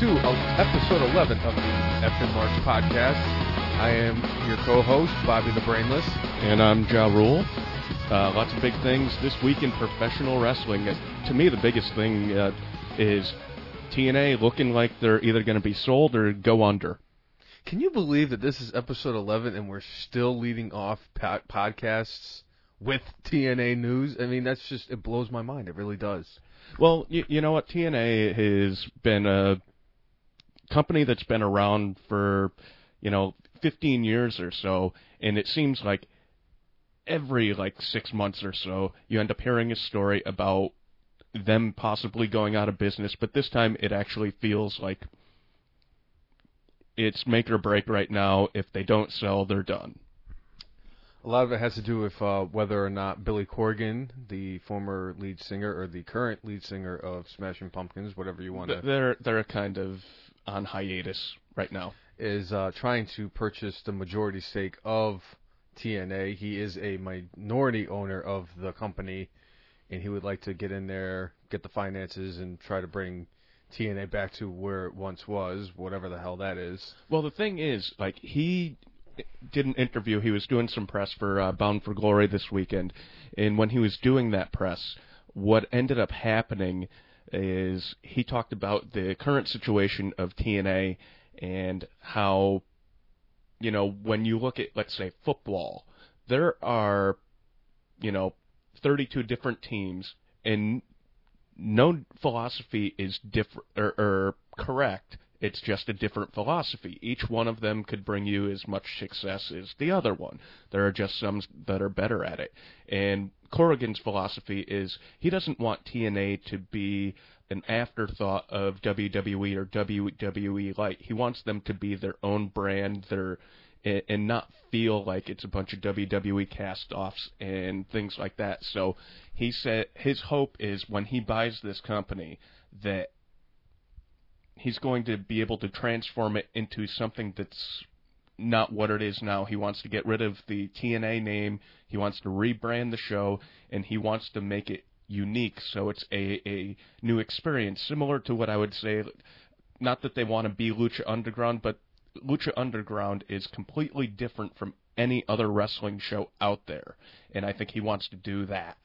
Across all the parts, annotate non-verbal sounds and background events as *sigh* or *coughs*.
with that, welcome to uh, episode 11 of the F'n Marks podcast. I am your co-host, Bobby the Brainless. And I'm Ja Rule. Uh, lots of big things this week in professional wrestling. To me, the biggest thing uh, is TNA looking like they're either going to be sold or go under. Can you believe that this is episode 11 and we're still leading off po- podcasts with TNA news? I mean, that's just, it blows my mind. It really does. Well, you, you know what? TNA has been a company that's been around for, you know, 15 years or so, and it seems like every like six months or so, you end up hearing a story about them possibly going out of business. But this time, it actually feels like it's make or break right now. If they don't sell, they're done. A lot of it has to do with uh, whether or not Billy Corgan, the former lead singer or the current lead singer of Smashing Pumpkins, whatever you want to, They're they're a kind of on hiatus right now. is uh, trying to purchase the majority stake of TNA. He is a minority owner of the company, and he would like to get in there, get the finances, and try to bring TNA back to where it once was, whatever the hell that is. Well, the thing is, like he did an interview. He was doing some press for uh, Bound for Glory this weekend, and when he was doing that press, what ended up happening is he talked about the current situation of TNA and how, you know, when you look at let's say football, there are, you know, 32 different teams, and no philosophy is different or, or correct. It's just a different philosophy. Each one of them could bring you as much success as the other one. There are just some that are better at it. And Corrigan's philosophy is he doesn't want TNA to be an afterthought of WWE or WWE Light. He wants them to be their own brand, their and not feel like it's a bunch of WWE cast-offs and things like that. So he said his hope is when he buys this company that he's going to be able to transform it into something that's not what it is now. He wants to get rid of the TNA name. He wants to rebrand the show, and he wants to make it unique so it's a, a new experience, similar to what I would say. Not that they want to be Lucha Underground, but Lucha Underground is completely different from any other wrestling show out there, and I think he wants to do that.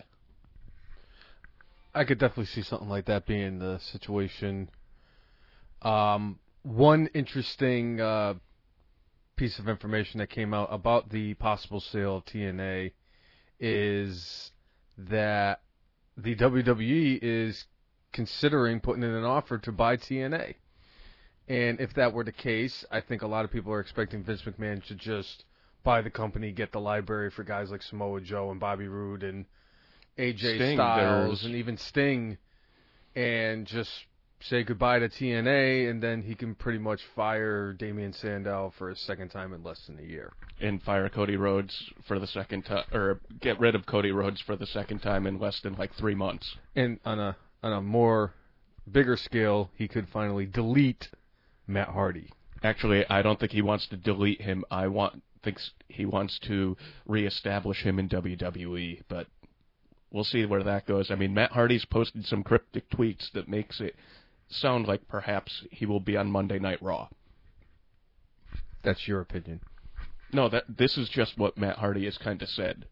I could definitely see something like that being the situation. Um, one interesting uh, piece of information that came out about the possible sale of TNA is that the WWE is considering putting in an offer to buy TNA. And if that were the case, I think a lot of people are expecting Vince McMahon to just buy the company, get the library for guys like Samoa Joe and Bobby Roode and AJ Sting, Styles there's- and even Sting, and just say goodbye to TNA, and then he can pretty much fire Damien Sandow for a second time in less than a year. and fire Cody Rhodes for the second time, or get rid of Cody Rhodes for the second time in less than like three months. And on a on a more bigger scale, he could finally delete Matt Hardy. Actually, I don't think he wants to delete him. I want thinks he wants to reestablish him in WWE, but we'll see where that goes. I mean, Matt Hardy's posted some cryptic tweets that makes it sound like perhaps he will be on Monday Night Raw. That's your opinion. No, that this is just what Matt Hardy has kind of said.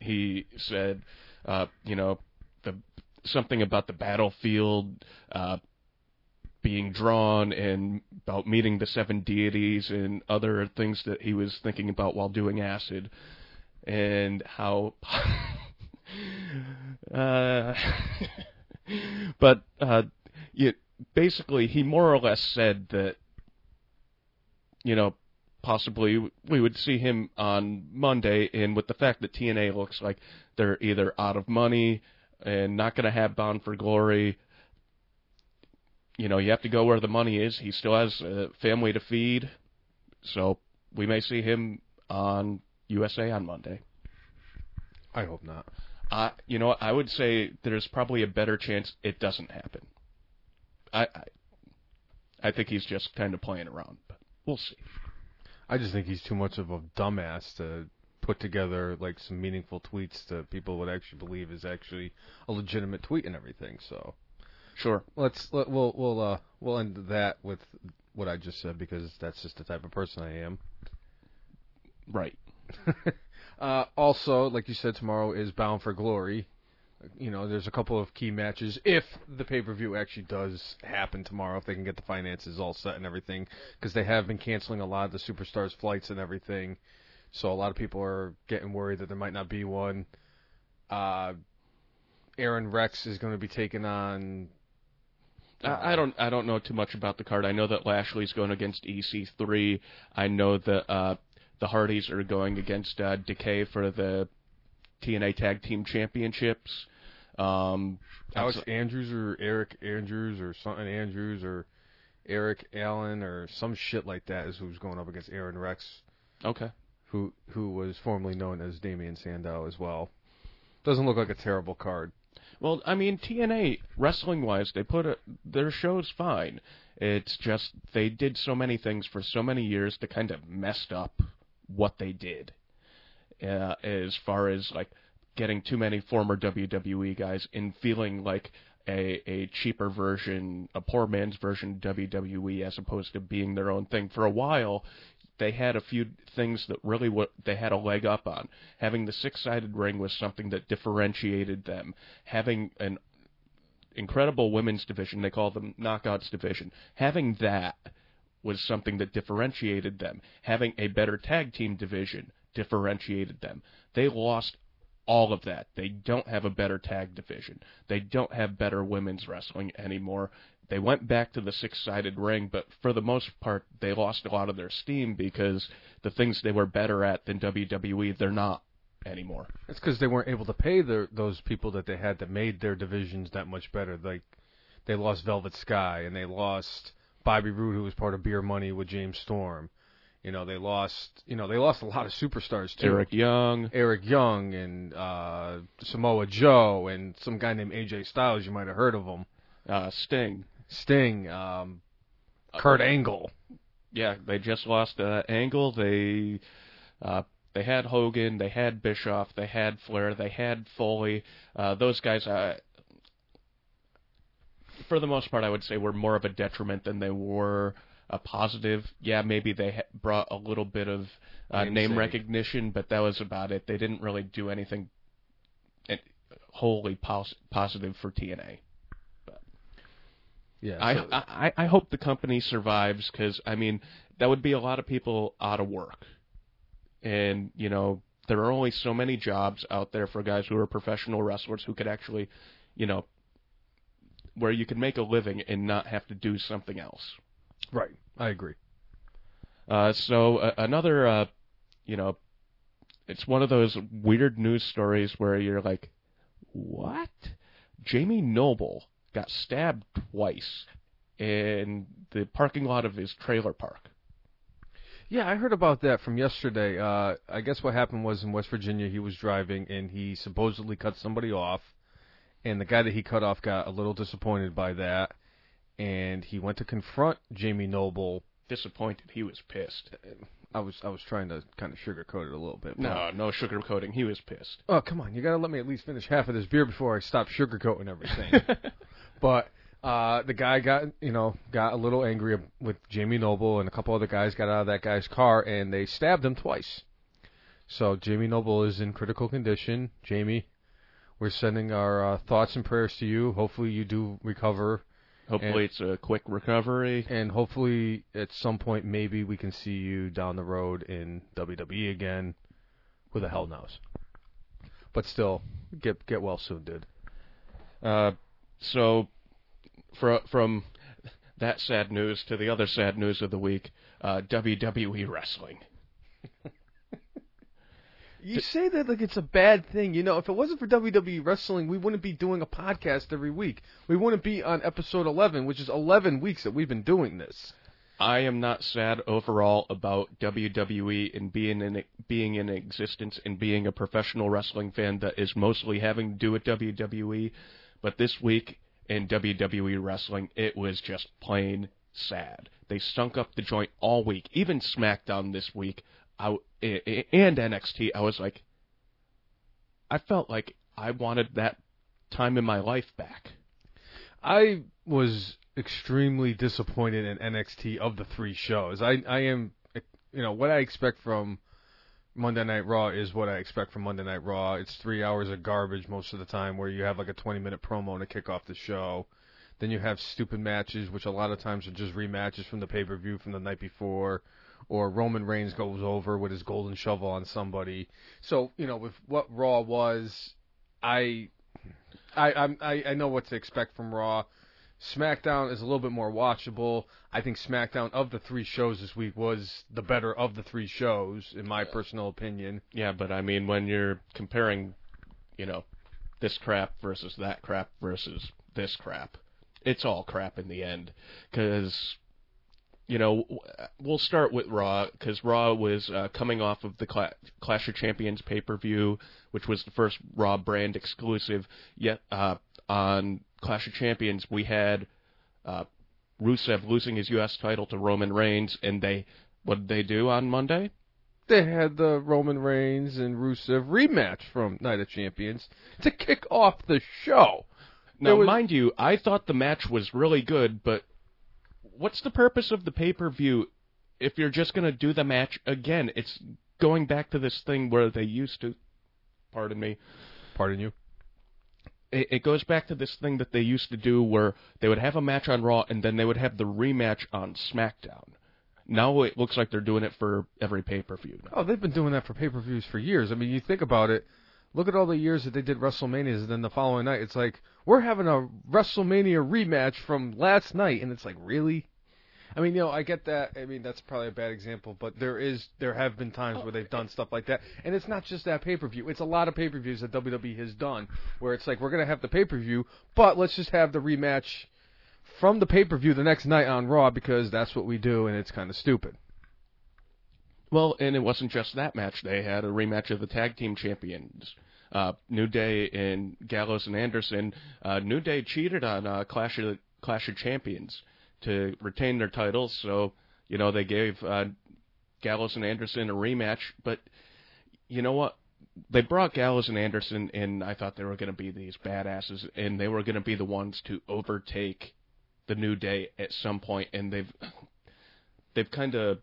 He said, uh, you know, the something about the battlefield uh, being drawn and about meeting the seven deities and other things that he was thinking about while doing acid, and how. *laughs* uh, *laughs* but uh, you, basically, he more or less said that you know possibly we would see him on Monday, and with the fact that TNA looks like they're either out of money and not going to have Bound for Glory, you know, you have to go where the money is. He still has a family to feed, so we may see him on USA on Monday. I hope not. I, you know, I would say there's probably a better chance it doesn't happen. I, I, I think he's just kind of playing around, but we'll see. I just think he's too much of a dumbass to put together like some meaningful tweets that people would actually believe is actually a legitimate tweet and everything. So Sure. Let's let, we'll we'll uh we'll end that with what I just said because that's just the type of person I am. Right. *laughs* uh, also, like you said, tomorrow is Bound for Glory. You know, there's a couple of key matches if the pay per view actually does happen tomorrow, if they can get the finances all set and everything, because they have been canceling a lot of the superstars' flights and everything. So a lot of people are getting worried that there might not be one. Uh, Aron Rex is going to be taking on. I I don't. I don't know too much about the card. I know that Lashley's going against EC3. I know that uh, the Hardys are going against uh, Decay for the TNA Tag Team Championships. Um, Alex Andrews or Eric Andrews or something Andrews or Eric Allen or some shit like that is who's going up against Aron Rex, okay. who who was formerly known as Damien Sandow as well. Doesn't look like a terrible card. Well, I mean TNA wrestling wise, they put a, their shows fine. It's just they did so many things for so many years to kind of messed up what they did. Uh, as far as like getting too many former WWE guys and feeling like a a cheaper version, a poor man's version of WWE as opposed to being their own thing. For a while, they had a few things that really what they had a leg up on. Having the six-sided ring was something that differentiated them. Having an incredible women's division, they call them knockouts division. Having that was something that differentiated them. Having a better tag team division differentiated them. They lost all of that. They don't have a better tag division. They don't have better women's wrestling anymore. They went back to the six-sided ring, but for the most part, they lost a lot of their steam because the things they were better at than WWE, they're not anymore. It's because they weren't able to pay their those people that they had that made their divisions that much better. Like they lost Velvet Sky and they lost Bobby Roode, who was part of Beer Money with James Storm. You know they lost. You know they lost a lot of superstars too. Eric Young, Eric Young and uh, Samoa Joe and some guy named AJ Styles. You might have heard of him. uh, Sting. Sting, um, Kurt Angle. Yeah, they just lost uh, Angle. They uh, they had Hogan, they had Bischoff, they had Flair, they had Foley. Uh, those guys, uh, for the most part, I would say were more of a detriment than they were a positive. Yeah, maybe they ha- brought a little bit of uh, name recognition, but that was about it. They didn't really do anything eh, wholly pos- positive for TNA. But Yeah, I, so- I I hope the company survives because I mean that would be a lot of people out of work, and you know there are only so many jobs out there for guys who are professional wrestlers who could actually, you know, where you can make a living and not have to do something else. Right. I agree. Uh, so uh, another, uh, you know, it's one of those weird news stories where you're like, what? Jamie Noble got stabbed twice in the parking lot of his trailer park. Yeah, I heard about that from yesterday. Uh, I guess what happened was in West Virginia, he was driving and he supposedly cut somebody off, and the guy that he cut off got a little disappointed by that, and he went to confront Jamie Noble. Disappointed, he was pissed. I was I was trying to kind of sugarcoat it a little bit. No, no sugarcoating. He was pissed. Oh, come on. You got to let me at least finish half of this beer before I stop sugarcoating everything. *laughs* but uh, the guy got, you know, got a little angry with Jamie Noble and a couple other guys got out of that guy's car and they stabbed him twice. So Jamie Noble is in critical condition. Jamie, we're sending our uh, thoughts and prayers to you. Hopefully you do recover Hopefully, it's a quick recovery. and hopefully at some point maybe we can see you down the road in WWE again. Who the hell knows? But still, get get well soon, dude. Uh, so, fro- from that sad news to the other sad news of the week, uh, WWE wrestling. You say that like it's a bad thing. You know, if it wasn't for WWE wrestling, we wouldn't be doing a podcast every week. We wouldn't be on episode 11, which is 11 weeks that we've been doing this. I am not sad overall about WWE and being in being in existence and being a professional wrestling fan that is mostly having to do with WWE. But this week in WWE wrestling, it was just plain sad. They stunk up the joint all week. Even SmackDown this week, I, and NXT, I was like, I felt like I wanted that time in my life back. I was extremely disappointed in NXT of the three shows. I I am you know what I expect from Monday Night Raw is what I expect from Monday Night Raw. It's three hours of garbage most of the time, where you have like a 20 minute promo to kick off the show. Then you have stupid matches, which a lot of times are just rematches from the pay per view from the night before, or Roman Reigns goes over with his golden shovel on somebody. So you know, with what Raw was, I, I, I'm, I, I know what to expect from Raw. SmackDown is a little bit more watchable. I think SmackDown of the three shows this week was the better of the three shows, in my personal opinion. Yeah, but I mean, when you're comparing, you know, this crap versus that crap versus this crap, it's all crap in the end. Because, you know, we'll start with Raw, because Raw was uh, coming off of the Cla- Clash of Champions pay per view, which was the first Raw brand exclusive. Yet uh, on Clash of Champions, we had uh, Rusev losing his U.S. title to Roman Reigns, and they what did they do on Monday? They had the Roman Reigns and Rusev rematch from Night of Champions to kick off the show. Now, was- mind you, I thought the match was really good, but what's the purpose of the pay per view if you're just going to do the match again? It's going back to this thing where they used to, pardon me, Pardon you. it, it goes back to this thing that they used to do where they would have a match on Raw and then they would have the rematch on SmackDown. Now it looks like they're doing it for every pay per view. Oh, they've been doing that for pay per views for years. I mean, you think about it. Look at all the years that they did WrestleManias, and then the following night, it's like we're having a WrestleMania rematch from last night, and it's like really. I mean, you know, I get that. I mean, that's probably a bad example, but there is, there have been times where they've done stuff like that, and it's not just that pay per view. It's a lot of pay per views that WWE has done, where it's like we're gonna have the pay per view, but let's just have the rematch from the pay per view the next night on Raw because that's what we do, and it's kind of stupid. Well, and it wasn't just that match. They had a rematch of the tag team champions. Uh, New Day and Gallows and Anderson. Uh, New Day cheated on uh, Clash of Clash of Champions to retain their titles, so you know they gave uh, Gallows and Anderson a rematch. But you know what? They brought Gallows and Anderson, and I thought they were going to be these badasses, and they were going to be the ones to overtake the New Day at some point, and they've they've kind of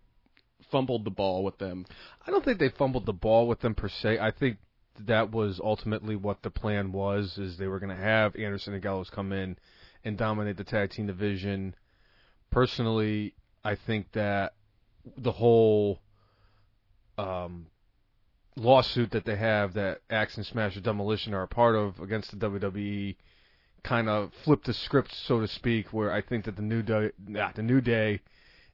fumbled the ball with them. I don't think they fumbled the ball with them per se. I think that was ultimately what the plan was: is they were going to have Anderson and Gallows come in and dominate the tag team division. Personally, I think that the whole um, lawsuit that they have that Ax and Smash or Demolition are a part of against the WWE kind of flipped the script, so to speak. Where I think that the new day, nah, the new day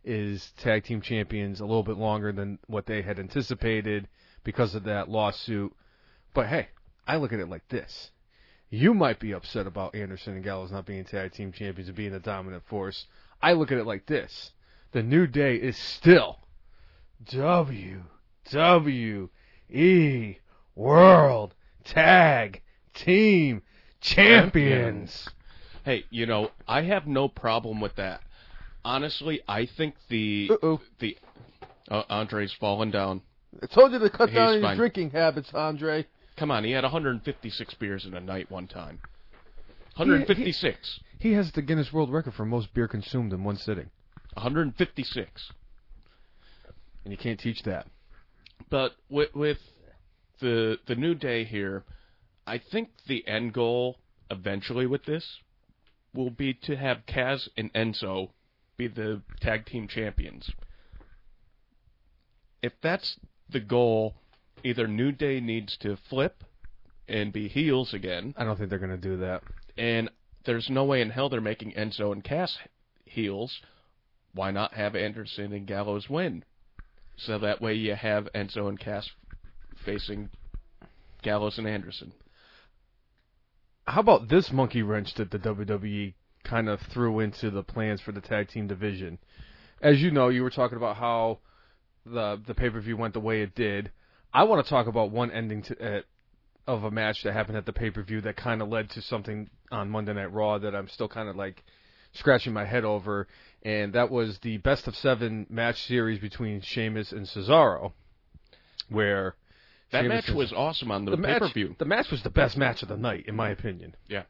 is tag team champions a little bit longer than what they had anticipated because of that lawsuit. But hey, I look at it like this. You might be upset about Anderson and Gallows not being tag team champions and being a dominant force. I look at it like this. The New Day is still WWE World Tag Team Champions. Hey, you know, I have no problem with that. Honestly, I think the Uh-oh. the uh, Andre's fallen down. I told you to cut He's down your fine. drinking habits, Andre. Come on, he had 156 beers in a night one time. 156. He has the Guinness World Record for most beer consumed in one sitting, 156. and you can't teach that. But with, with the the new day here, I think the end goal eventually with this will be to have Cass and Enzo be the tag team champions. If that's the goal, either New Day needs to flip and be heels again, I don't think they're going to do that. And there's no way in hell they're making Enzo and Cass heels. Why not have Anderson and Gallows win? So that way you have Enzo and Cass facing Gallows and Anderson. How about this monkey wrench that the WWE kind of threw into the plans for the tag team division? As you know, you were talking about how the the pay per view went the way it did. I want to talk about one ending to, uh, of a match that happened at the pay per view that kind of led to something on Monday Night Raw that I'm still kind of like scratching my head over, and that was the best of seven match series between Sheamus and Cesaro, where That Sheamus match and- was awesome on the, the pay per view. the match was the best match of the night, in my opinion. Yeah.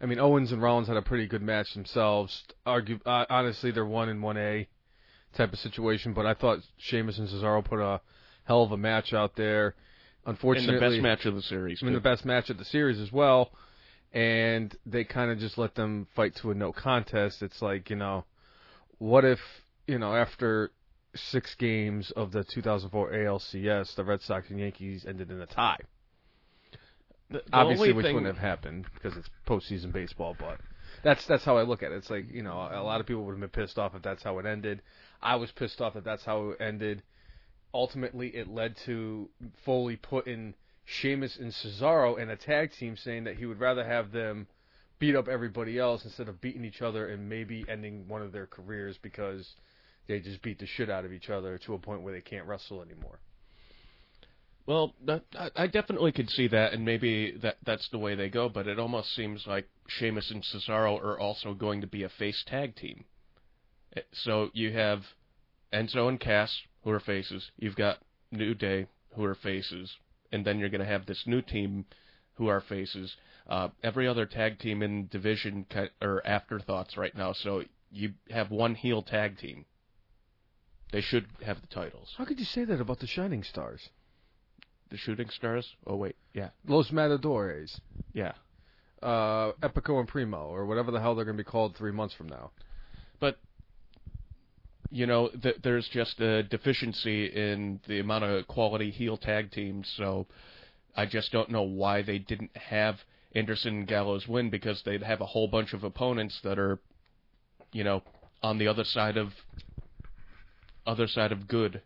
I mean, Owens and Rollins had a pretty good match themselves. Argue, uh, honestly, they're one and one A type of situation. But I thought Sheamus and Cesaro put a hell of a match out there. Unfortunately, and the best match of the series. I mean, the best match of the series as well. And they kind of just let them fight to a no contest. It's like, you know, what if, you know, after six games of the 2004 ALCS, the Red Sox and Yankees ended in a tie? The- the Obviously, which thing- wouldn't have happened because it's postseason baseball, but that's that's how I look at it. It's like you know, a lot of people would have been pissed off if that's how it ended. I was pissed off that that's how it ended. Ultimately, it led to Foley putting Sheamus and Cesaro in a tag team, saying that he would rather have them beat up everybody else instead of beating each other and maybe ending one of their careers because they just beat the shit out of each other to a point where they can't wrestle anymore. Well, I definitely could see that, and maybe that that's the way they go. But it almost seems like Sheamus and Cesaro are also going to be a face tag team. Eh, So you have Enzo and Cass who are faces. You've got New Day who are faces, and then you're going to have this new team who are faces. Uh, every other tag team in division are afterthoughts right now. So you have one heel tag team. They should have the titles. How could you say that about the Shining Stars? The Shooting Stars. Oh wait, yeah, Los Matadores. yeah. uh, Epico and Primo, or whatever the hell they're going to be called three months from now. but you know th- there's just a deficiency in the amount of quality heel tag teams so i just don't know why they didn't have anderson and gallows win because they'd have a whole bunch of opponents that are you know on the other side of other side of good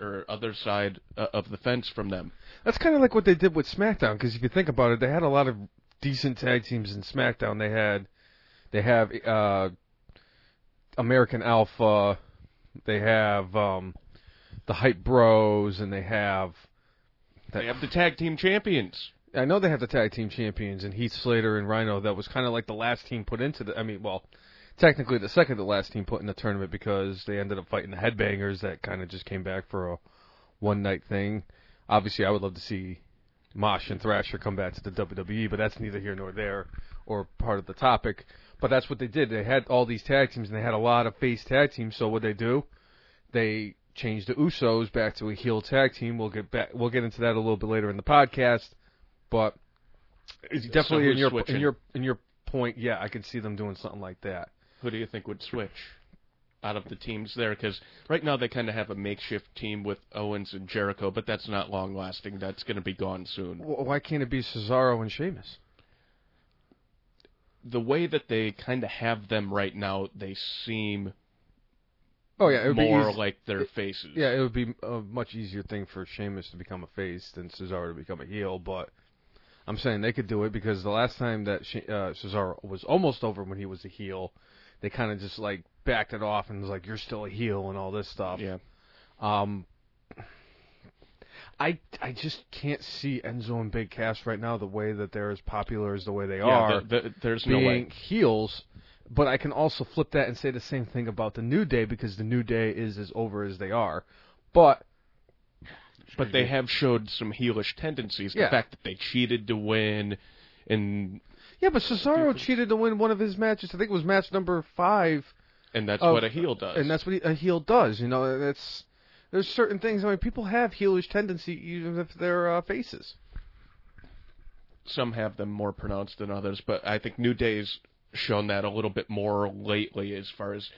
or other side uh, of the fence from them That's kind of like what they did with SmackDown, because if you think about it, they had a lot of decent tag teams in SmackDown. They had, they have uh, American Alpha, they have um, the Hype Bros, and they have. they have the tag team champions I know they have the tag team champions and Heath Slater and Rhino. That was kind of like the last team put into the. I mean, well, technically the second to last team put in the tournament because they ended up fighting the Headbangers. That kind of just came back for a one night thing. Obviously, I would love to see Mosh and Thrasher come back to the WWE, but that's neither here nor there or part of the topic. But that's what they did. They had all these tag teams and they had a lot of face tag teams. So what they do, they changed the Usos back to a heel tag team. We'll get back. We'll get into that a little bit later in the podcast. But it's definitely who's in your switching? in your in your point. Yeah, I could see them doing something like that. Who do you think would switch out of the teams there? Because right now they kind of have a makeshift team with Owens and Jericho, but that's not long lasting. That's going to be gone soon. Wh- Why can't it be Cesaro and Sheamus? The way that they kind of have them right now, they seem Oh yeah, it would more be easy. like their faces. Yeah, it would be a much easier thing for Sheamus to become a face than Cesaro to become a heel, but I'm saying they could do it because the last time that she, uh, Cesaro was almost over when he was a heel, they kind of just like backed it off and was like, "You're still a heel" and all this stuff. yeah. Um, I I just can't see Enzo and Big Cass right now the way that they're as popular as the way they Yeah, are the- the- there's no being way. heels. But I can also flip that and say the same thing about the New Day because the New Day is as over as they are. But But they have showed some heelish tendencies. The fact that they cheated to win, and yeah, but Cesaro cheated to win one of his matches. I think it was match number five, and that's Of- what a heel does. and that's what he, a heel does. You know, that's there's certain things. I mean, people have heelish tendency even if they're uh, faces. some have them more pronounced than others, but I think New Day's shown that a little bit more lately as far as,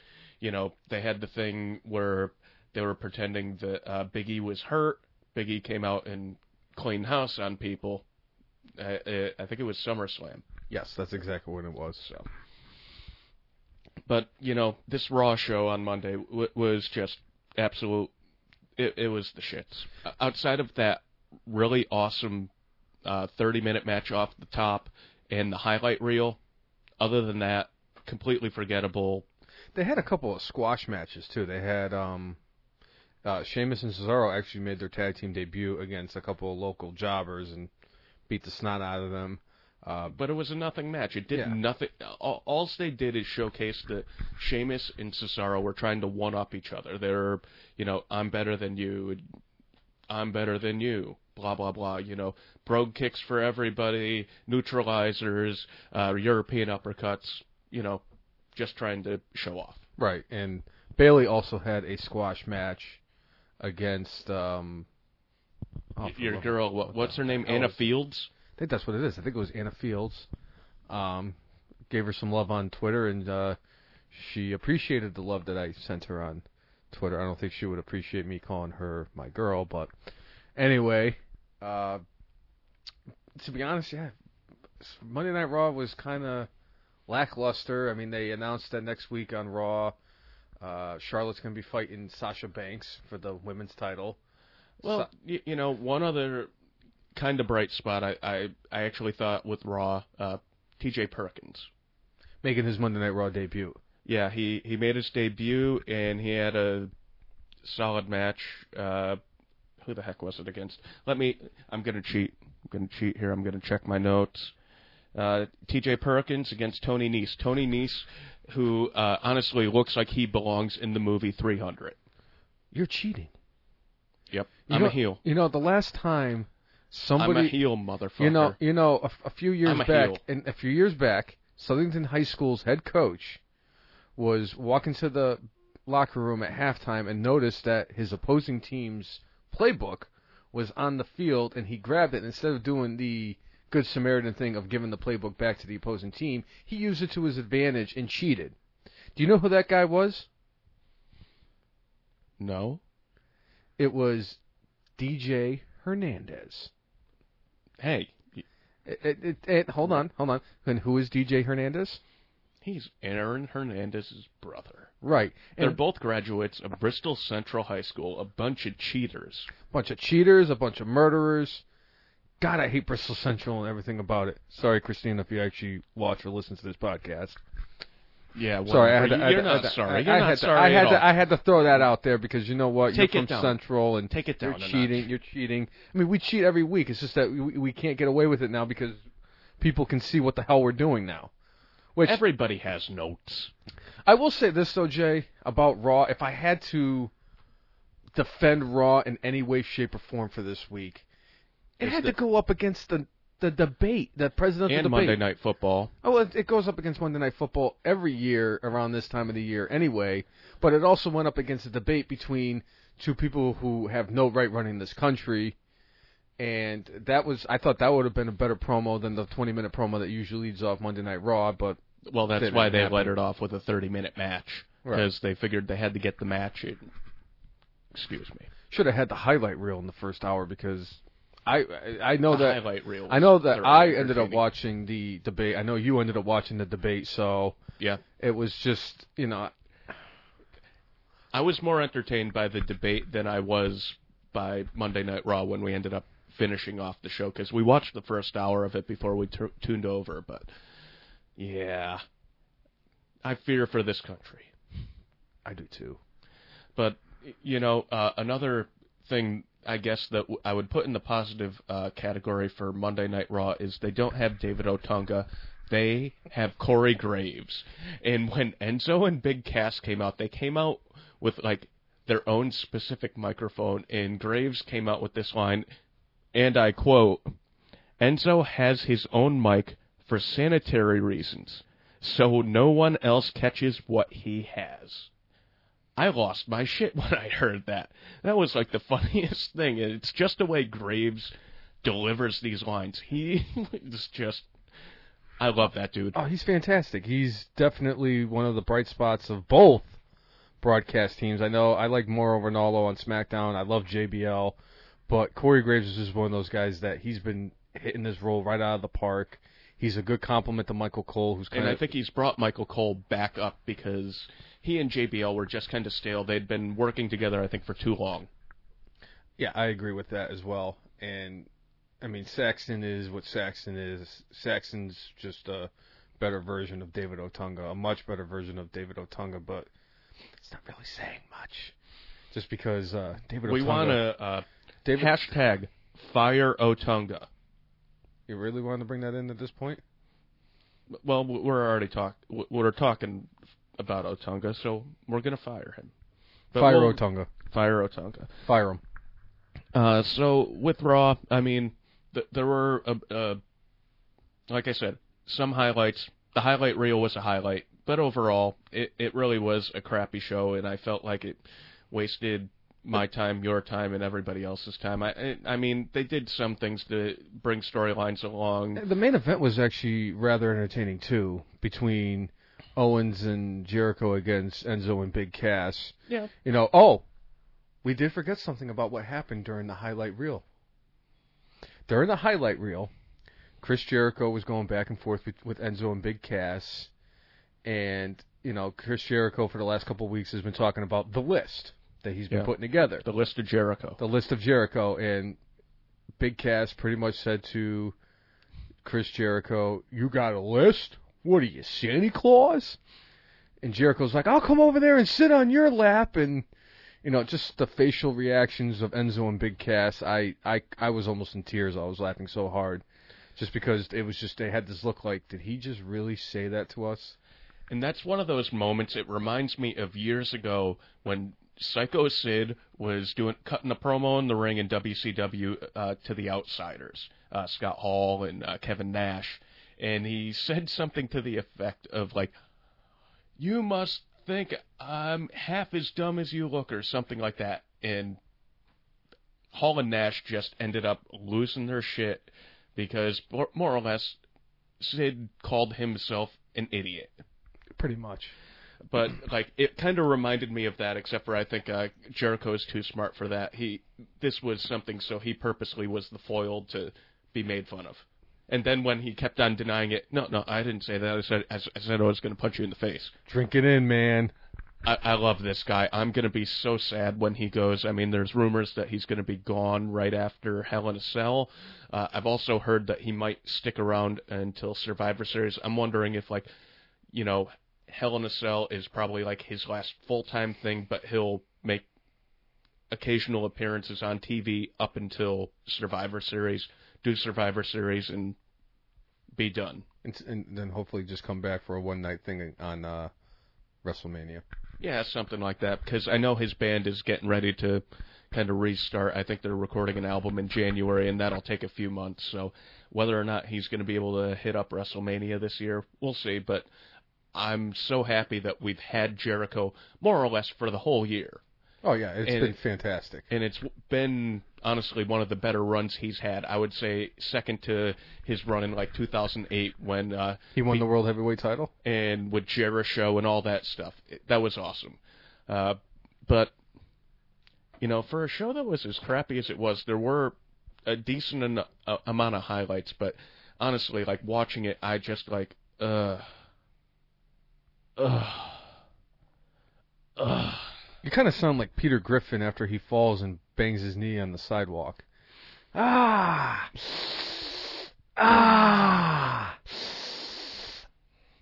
you know, they had the thing where they were pretending that uh, Biggie was hurt. Biggie came out and cleaned house on people. Uh, uh, I think it was SummerSlam. Yes, that's exactly what it was. So, but you know, this Raw show on Monday w- was just absolute. It, it was the shits. Outside of that really awesome uh, 30 minute match off the top and the highlight reel, other than that, completely forgettable. They had a couple of squash matches too. They had um, uh, Sheamus and Cesaro actually made their tag team debut against a couple of local jobbers and beat the snot out of them. Uh, But it was a nothing match. It did Yeah. nothing. All, all they did is showcase that Sheamus and Cesaro were trying to one up each other. They're, you know, I'm better than you. I'm better than you, blah blah blah. You know, brogue kicks for everybody, neutralizers, uh, European uppercuts. You know, just trying to show off. Right, and Bayley also had a squash match against um. oh, Your girl, what, what's her name? Anna Fields. I think that's what it is. I think it was Anna Fields. Um, gave her some love on Twitter, and uh, she appreciated the love that I sent her on Twitter. I don't think she would appreciate me calling her my girl, but anyway, uh, to be honest, yeah, Monday Night Raw was kind of lackluster. I mean, they announced that next week on Raw, uh, Charlotte's going to be fighting Sasha Banks for the women's title. Well, Sa- y- you know, one other kind of bright spot I, I I actually thought with Raw, uh, T.J. Perkins. making his Monday Night Raw debut. Yeah, he he made his debut and he had a solid match. Uh, who the heck was it against? Let me. I'm gonna cheat. I'm gonna cheat here. I'm gonna check my notes. Uh, T.J. Perkins against Tony Nese. Tony Nese, who uh, honestly looks like he belongs in the movie 300. You're cheating. Yep, You I'm know, a heel. You know, the last time somebody, I'm a heel, motherfucker. you know, you know, a, a few years a back, heel. and a few years back, Southington High School's head coach was walking to the locker room at halftime and noticed that his opposing team's playbook was on the field, and he grabbed it and instead of doing the good Samaritan thing of giving the playbook back to the opposing team, he used it to his advantage and cheated. Do you know who that guy was? no. It was DJ Hernandez. Hey, It, it, it, hold on, hold on. And who is DJ Hernandez? he's Aaron Hernandez's brother. Right. And They're both graduates of Bristol Central High School, a bunch of cheaters. a bunch of cheaters, a bunch of murderers. God, I hate Bristol Central and everything about it. Sorry, Christine, if you actually watch or listen to this podcast. Yeah, Sorry, I had to, You're had not I sorry. You're I not had to, sorry I had at to, all. I had to throw that out there because you know what? Take you're from down. Central and Take it down you're cheating. You're cheating. I mean, we cheat every week. It's just that we, we can't get away with it now because people can see what the hell we're doing now. Which Everybody has notes. I will say this though, Jay, about Raw. If I had to defend Raw in any way, shape, or form for this week, it It's had the- to go up against the the debate, the presidential And debate. Monday Night Football. Oh, it, it goes up against Monday Night Football every year around this time of the year, anyway. But it also went up against a debate between two people who have no right running this country. And that was, I thought that would have been a better promo than the 20 minute promo that usually leads off Monday Night Raw. But Well, that's why they happen. let it off with a 30 minute match. Right. Because they figured they had to get the match in. Excuse me. should have had the highlight reel in the first hour because I I know that highlight reel. I know that I ended up watching the debate. I know you ended up watching the debate, so Yeah. it was just you know I was more entertained by the debate than I was by Monday Night Raw when we ended up finishing off the show because we watched the first hour of it before we tu- tuned over. But yeah, I fear for this country. I do too. But you know, uh, another thing I guess that I would put in the positive uh, category for Monday Night Raw is they don't have David Otunga. They have Corey Graves. And when Enzo and Big Cass came out, they came out with like their own specific microphone, and Graves came out with this line, and I quote: "Enzo has his own mic for sanitary reasons, so no one else catches what he has." I lost my shit *laughs* when I heard that. That was like the *laughs* funniest thing. and It's just the way Graves delivers these lines. He *laughs* is just. I love that dude. Oh, he's fantastic. He's definitely one of the bright spots of both broadcast teams. I know I like Mauro Ranallo on SmackDown. I love JBL, but Corey Graves is just one of those guys that he's been hitting his role right out of the park. He's a good compliment to Michael Cole, who's kind And I think he's brought Michael Cole back up because he and JBL were just kind of stale. They'd been working together, I think, for too long. Yeah, I agree with that as well. And I mean, Saxton is what Saxton is. Saxton's just a better version of David Otunga, a much better version of David Otunga, but it's not really saying much. Just because uh, David We Otunga, want to uh, David, hashtag fire Otunga. you really want to bring that in at this point? Well, we're already talk. We're talking about Otunga, so we're gonna fire him. But Fire we'll- Otunga, Fire Otunga. fire him. Uh, so with Raw, I mean, th- there were, uh, uh, like I said, some highlights. The highlight reel was a highlight, but overall, it it really was a crappy show, and I felt like it wasted my time, your time, and everybody else's time. I I mean, they did some things to bring storylines along. The main event was actually rather entertaining too, between Owens and Jericho against Enzo and Big Cass. Yeah. You know, oh, we did forget something about what happened during the highlight reel. During the highlight reel, Chris Jericho was going back and forth with, with Enzo and Big Cass, and you know, Chris Jericho for the last couple of weeks has been talking about the list that he's been Yeah. putting together The list of Jericho. the list of Jericho, and Big Cass pretty much said to Chris Jericho, "You got a list? What are you, Santa Claus?" And Jericho's like, "I'll come over there and sit on your lap." And you know, just the facial reactions of Enzo and Big Cass, I, I, I was almost in tears. I was laughing so hard, just because it was just they had this look like, did he just really say that to us? And that's one of those moments. It reminds me of years ago when Psycho Sid was doing cutting a promo in the ring in WCW uh, to the Outsiders, uh, Scott Hall and uh, Kevin Nash, and he said something to the effect of like, "You must think I'm half as dumb as you look," or something like that. And Hall and Nash just ended up losing their shit because more or less Sid called himself an idiot Pretty much. but like it kind of reminded me of that except for i think uh jericho is too smart for that he this was something so he purposely was the foil to be made fun of and then when he kept on denying it no no i didn't say that i said i, I said i was going to punch you in the face Drink it in, man. I, I love this guy. I'm going to be so sad when he goes. I mean, there's rumors that he's going to be gone right after Hell in a Cell. Uh, I've also heard that he might stick around until Survivor Series. I'm wondering if, like, you know, Hell in a Cell is probably like his last full time thing, but he'll make occasional appearances on TV up until Survivor Series, do Survivor Series, and be done. And, and then hopefully just come back for a one night thing on uh, WrestleMania. Yeah, something like that. Because I know his band is getting ready to kind of restart. I think they're recording an album in January, and that'll take a few months. So whether or not he's going to be able to hit up WrestleMania this year, we'll see. But I'm so happy that we've had Jericho more or less for the whole year. Oh yeah, it's And been it- fantastic. And it's been honestly one of the better runs he's had. I would say second to his run in like 2008 when uh, He won the world heavyweight title. and with Jericho and all that stuff. It, that was awesome. Uh, but you know, for a show that was as crappy as it was, there were a decent en- uh, amount of highlights. But honestly, like watching it, I just like, uh, uh, uh. You kind of sound like Peter Griffin after he falls and bangs his knee on the sidewalk. Ah, ah,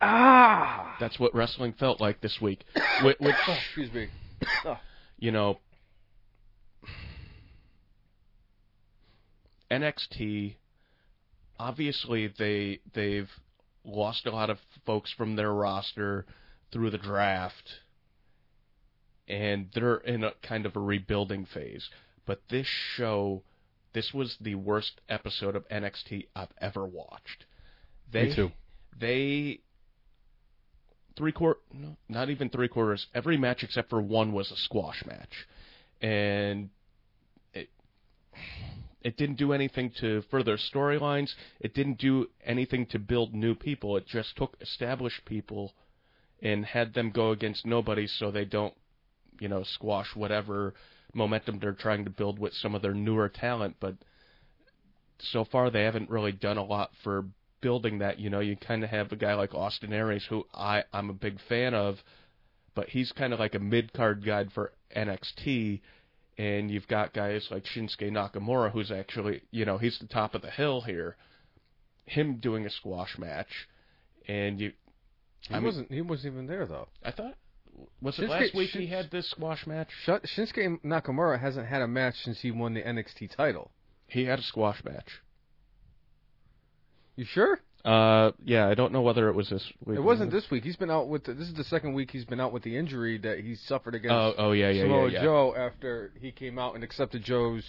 ah. That's what wrestling felt like this week. Which, which *coughs* Oh, excuse me. you know, NXT obviously they they've lost a lot of folks from their roster through the draft and they're in a kind of a rebuilding phase. But this show this was the worst episode of NXT I've ever watched. They Me too. they three quarter no, not even three quarters every match except for one was a squash match and it it didn't do anything to further storylines it didn't do anything to build new people it just took established people and had them go against nobody so they don't you know squash whatever momentum they're trying to build with some of their newer talent but so far they haven't really done a lot for building that. You know, you kind of have a guy like Austin Aries, who I I'm a big fan of, but he's kind of like a mid card guy for NXT. And you've got guys like Shinsuke Nakamura, who's actually, you know, he's the top of the hill here. Him doing a squash match, and you, He I mean- wasn't. He wasn't even there though. I thought, was it Shinsuke- last week he had this squash match? Sh- Shinsuke Nakamura hasn't had a match since he won the NXT title. He had a squash match. You sure? Uh, yeah, I don't know whether it was this week. It wasn't this week. He's been out with. The, this is the second week he's been out with the injury that he suffered against Oh, oh yeah, yeah, Samoa yeah, yeah. Joe after he came out and accepted Joe's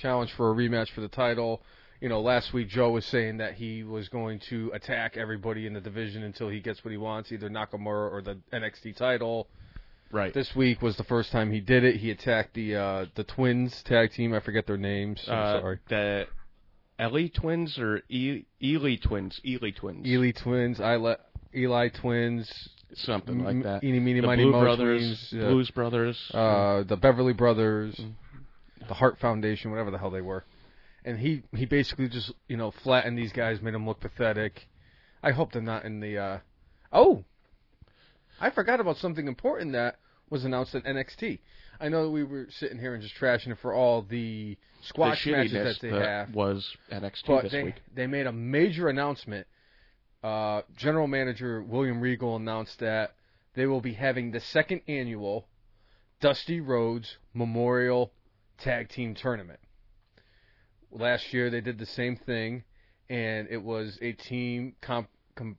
challenge for a rematch for the title. You know, last week Joe was saying that he was going to attack everybody in the division until he gets what he wants, either Nakamura or the NXT title. Right. This week was the first time he did it. He attacked the uh, the Twins tag team. I forget their names. I'm uh, sorry. The Eli twins or e- Ely twins? Ely twins. Ely Twins, Eli, Eli Twins, Something like that. Eeny, Meeny, the Miny, Blue Brothers. Twins. Blues Brothers. uh, the Beverly Brothers, Mm. the Hart Foundation, whatever the hell they were. And he he basically just you know flattened these guys, made them look pathetic. I hope they're not in the. Uh... Oh, I forgot about something important that was announced at NXT. I know that we were sitting here and just trashing it for all the the squash matches that they have, was NXT but this they week. they made a major announcement. Uh, General Manager William Regal announced that they will be having the second annual Dusty Rhodes Memorial Tag Team Tournament. Last year they did the same thing, and it was a team comp. Com-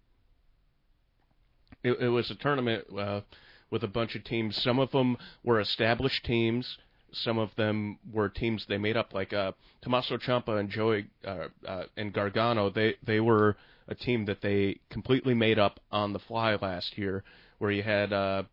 It, it was a tournament uh, with a bunch of teams. Some of them were established teams. Some of them were teams they made up, like uh, Tommaso Ciampa and Joey uh, uh, and Gargano. They they were a team that they completely made up on the fly last year. Where you had uh,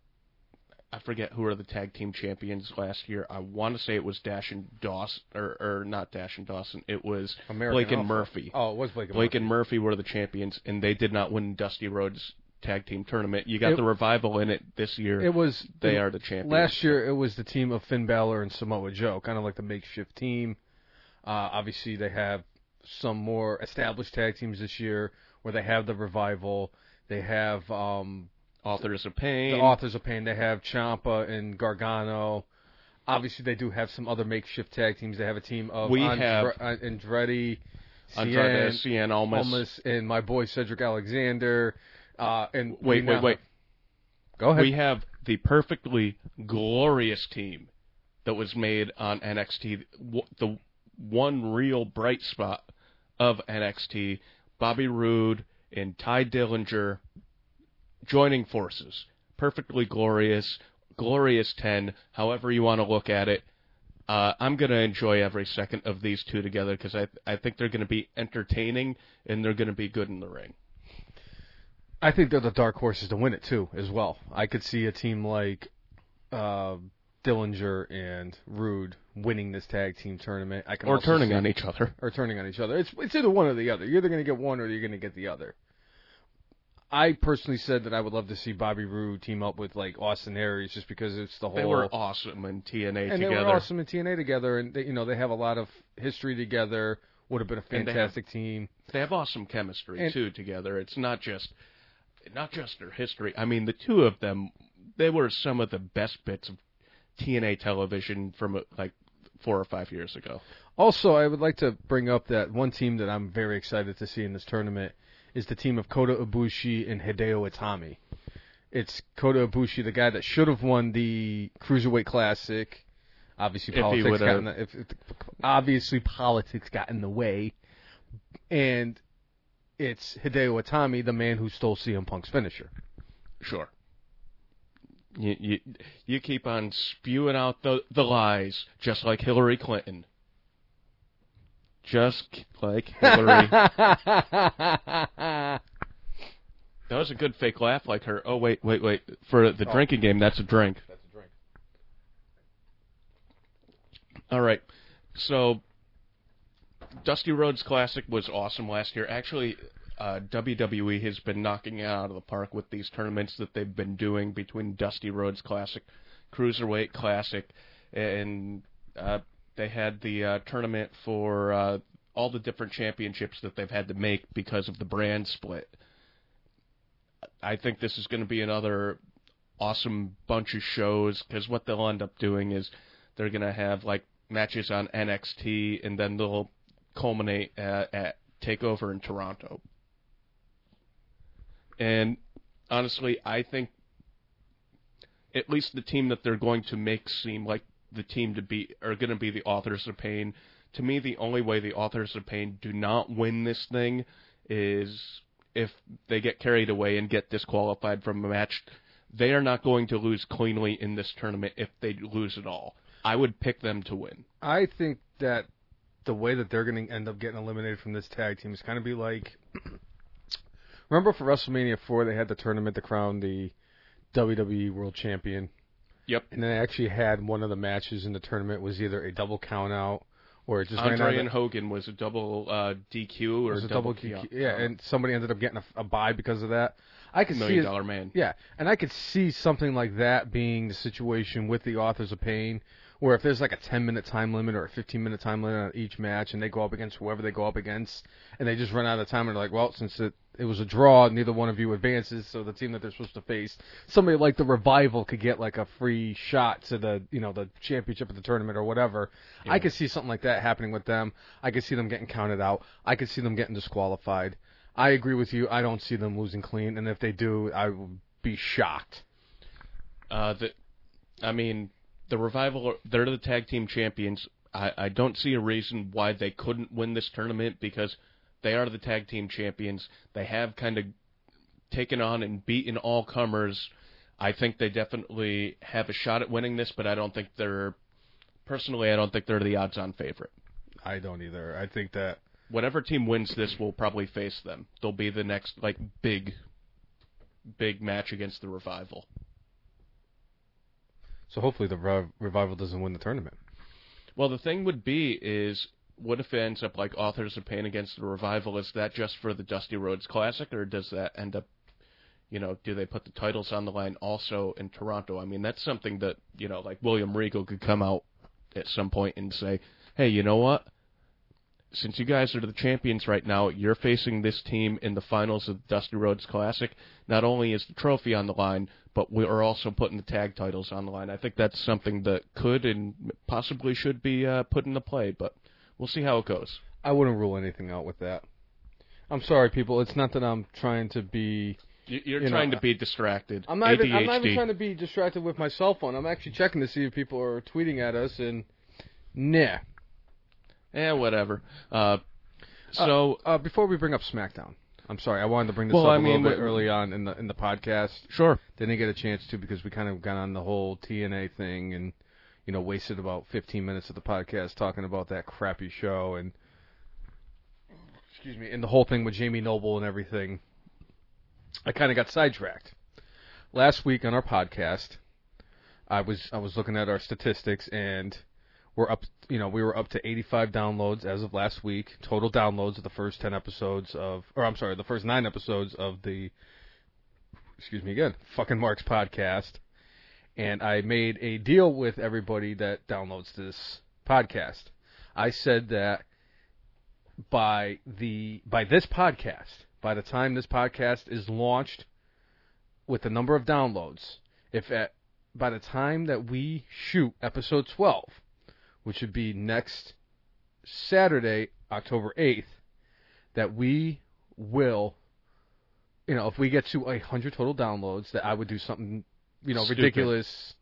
I forget who were the tag team champions last year. I want to say it was Dash and Dawson, or, or not Dash and Dawson. It was American Blake and Alpha. Murphy. Oh, it was Blake and Murphy. Blake Murphy. and Murphy were the champions, and they did not win Dusty Rhodes tag team tournament. You got It- the revival in it this year. It was they it- are the champions. Last year, it was the team of Finn Balor and Samoa Joe, kind of like the makeshift team. Uh, obviously, they have some more established tag teams this year, where they have the revival. They have um, Authors of Pain. the Authors of Pain. They have Ciampa and Gargano. Obviously, they do have some other makeshift tag teams. They have a team of We Andre- have- Andretti, Andrade, Cien, Almas. Almas, and my boy Cedric Alexander. Uh, and Wait, wait, now- wait. Go ahead. We have the perfectly glorious team that was made on NXT. The one real bright spot of NXT, Bobby Roode and Tye Dillinger joining forces. Perfectly glorious, glorious 10, however you want to look at it. Uh, I'm going to enjoy every second of these two together because I, I think they're going to be entertaining and they're going to be good in the ring. I think they're the dark horses to win it too, as well. I could see a team like uh, Dillinger and Roode winning this tag team tournament. I can Or turning see- on each other. or turning on each other. It's it's either one or the other. You're either going to get one or you're going to get the other. I personally said that I would love to see Bobby Roode team up with like Austin Aries, just because it's the whole. They were awesome in TNA and they together. were awesome in TNA together, and they, you know they have a lot of history together. Would have been a And they have- fantastic team. They have awesome chemistry And- too together. It's not just not just their history. I mean, the two of them, they were some of the best bits of TNA television from like four or five years ago. Also, I would like to bring up that one team that I'm very excited to see in this tournament is the team of Kota Ibushi and Hideo Itami. It's Kota Ibushi, the guy that should have won the Cruiserweight Classic. Obviously, If politics got in the, if, if, obviously politics got in the way, and it's Hideo Itami, the man who stole CM Punk's finisher. Sure. You you you keep on spewing out the the lies, just like Hillary Clinton. Just like Hillary. *laughs* that was a good fake laugh, like her. Oh wait, wait, wait. For the Oh. drinking game, that's a drink. That's a drink. All right. So, Dusty Rhodes Classic was awesome last year. Actually, uh, WWE has been knocking it out of the park with these tournaments that they've been doing between Dusty Rhodes Classic, Cruiserweight Classic, and uh, they had the uh, tournament for uh, all the different championships that they've had to make because of the brand split. I think this is going to be another awesome bunch of shows because what they'll end up doing is they're going to have like matches on NXT and then they'll culminate at, at Takeover in Toronto. And honestly, I think at least the team that they're going to make seem like the team to be are going to be the Authors of Pain. To me, the only way the Authors of Pain do not win this thing is if they get carried away and get disqualified from a match. They are not going to lose cleanly in this tournament if they lose at all. I would pick them to win. I think that the way that they're going to end up getting eliminated from this tag team is kind of be like. *clears throat* remember for WrestleMania 4, they had the tournament to crown the WWE World Champion? Yep. And they actually had one of the matches in the tournament was either a double count out or it just Andre and Hogan was a double uh, DQ or was a double, double Q- yeah, and somebody ended up getting a, a buy because of that. I could see million it, dollar man. yeah, and I could see something like that being the situation with the Authors of Pain, where if there's like a 10 minute time limit or a 15 minute time limit on each match, and they go up against whoever they go up against, and they just run out of time, and they're like, well, since it it was a draw, neither one of you advances, so the team that they're supposed to face, somebody like the Revival could get like a free shot to the you know the championship of the tournament or whatever. I could see something like that happening with them. I could see them getting counted out. I could see them getting disqualified. I agree with you. I don't see them losing clean, and if they do, I would be shocked. Uh, the, I mean, the revival. They're the tag team champions. I, I don't see a reason why they couldn't win this tournament because they are the tag team champions. They have kind of taken on and beaten all comers. I think they definitely have a shot at winning this, but I don't think they're. Personally, I don't think they're the odds-on favorite. I don't either. I think that Whatever team wins this will probably face them. They'll be the next like big, big match against the revival. So. Hopefully, the Rev- revival doesn't win the tournament. Well, the thing would be is, what if it ends up like Authors of Pain against the Revival? Is that just for the Dusty Rhodes Classic, or does that end up, you know, do they put the titles on the line also in Toronto? I mean, that's something that you know, like William Regal could come out at some point and say, "Hey, you know what? Since you guys are the champions right now, you're facing this team in the finals of the Dusty Rhodes Classic. Not only is the trophy on the line, but we are also putting the tag titles on the line. I think that's something that could and possibly should be uh, put into play, but we'll see how it goes. I wouldn't rule anything out with that. I'm sorry, people. It's not that I'm trying to be. You- You're You know, trying to be distracted. I'm not, even, I'm not even trying to be distracted with my cell phone. I'm actually checking to see if people are tweeting at us, and nah. Eh, whatever. Uh, so Uh, before we bring up SmackDown, I'm sorry. I wanted to bring this Well, up I a mean, little bit early on in the in the podcast. sure. Didn't get a chance to because we kind of got on the whole TNA thing and you know wasted about 15 minutes of the podcast talking about that crappy show and excuse me and the whole thing with Jamie Noble and everything. I kind of got sidetracked. Last week on our podcast, I was I was looking at our statistics and we're up you know we were up to 85 downloads as of last week total downloads of the first 10 episodes of or I'm sorry the first 9 episodes of the excuse me again, fucking Mark's podcast, and I made a deal with everybody that downloads this podcast. I said that by the by this podcast, by the time this podcast is launched with the number of downloads, if at by the time that we shoot episode 12, which would be next Saturday, October 8th, that we will you know, if we get to a hundred total downloads, that I would do something, you know, Stupid. ridiculous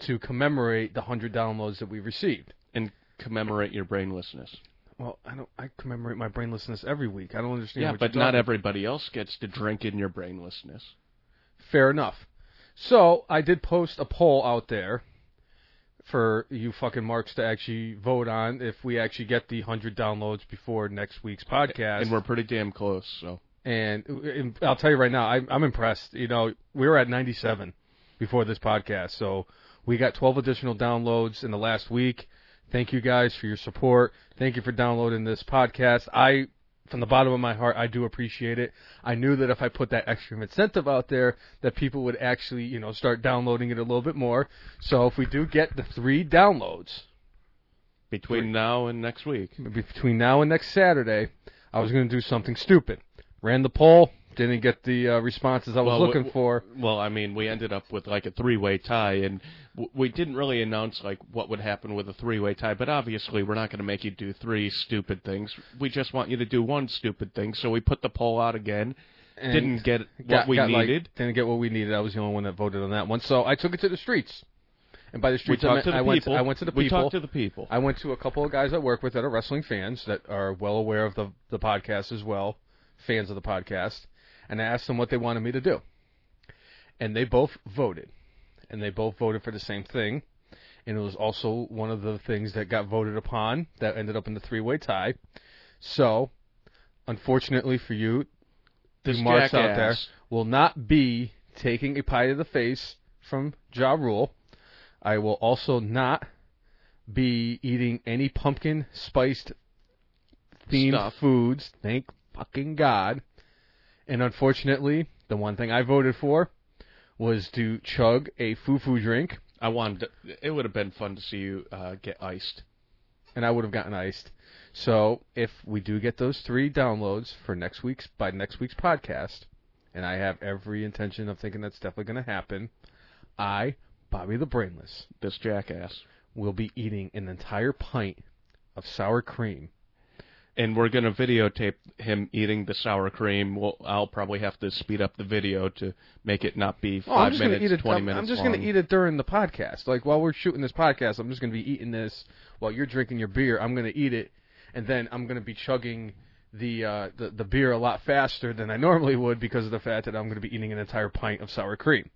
to commemorate the hundred downloads that we received. And commemorate your brainlessness. Well, I don't. I commemorate my brainlessness every week. I don't understand. Yeah, but not everybody else gets to drink in your brainlessness. Fair enough. So I did post a poll out there for you fucking marks to actually vote on if we actually get the hundred downloads before next week's podcast. And we're pretty damn close, so. And, and I'll tell you right now, I'm, I'm impressed. You know, we were at 97 before this podcast, so we got 12 additional downloads in the last week. Thank you guys for your support. Thank you for downloading this podcast. I, from the bottom of my heart, I do appreciate it. I knew that if I put that extra incentive out there, that people would actually, you know, start downloading it a little bit more. So if we do get the three downloads Between now and next week. between now and next Saturday, I was going to do something stupid. Ran the poll, didn't get the uh, responses I was Well, looking w- for. Well, I mean, we ended up with like a three-way tie, and w- we didn't really announce like what would happen with a three-way tie. But obviously, we're not going to make you do three stupid things. We just want you to do one stupid thing. So we put the poll out again. And didn't get what got- we got, like, needed. didn't get what we needed. I was the only one that voted on that one. So I took it to the streets. And by the we streets, I, meant, to the I went to, I went to the we people. talked to the people. I went to a couple of guys I work with that are wrestling fans that are well aware of the the podcast as well, fans of the podcast, and I asked them what they wanted me to do. And they both voted. And they both voted for the same thing. and it was also one of the things that got voted upon that ended up in the three-way tie. So, unfortunately for you, This you marks out there will not be taking a pie to the face from Ja Rule. I will also not be eating any pumpkin spiced themed Stuff. foods. Thank fucking God. And unfortunately, the one thing I voted for was to chug a foo-foo drink, I wanted. To, it would have been fun to see you uh, get iced. and I would have gotten iced. So if we do get those three downloads for next week's by next week's podcast, and I have every intention of thinking that's definitely going to happen, I, Bobby the Brainless, This jackass. will be eating an entire pint of sour cream. And we're gonna videotape him eating the sour cream. Well, I'll probably have to speed up the video to make it not be Oh, five minutes, eat it. twenty I'm, minutes I'm just gonna eat it during the podcast. Like while we're shooting this podcast, I'm just gonna be eating this while you're drinking your beer. I'm gonna eat it, and then I'm gonna be chugging the uh, the the beer a lot faster than I normally would because of the fact that I'm gonna be eating an entire pint of sour cream.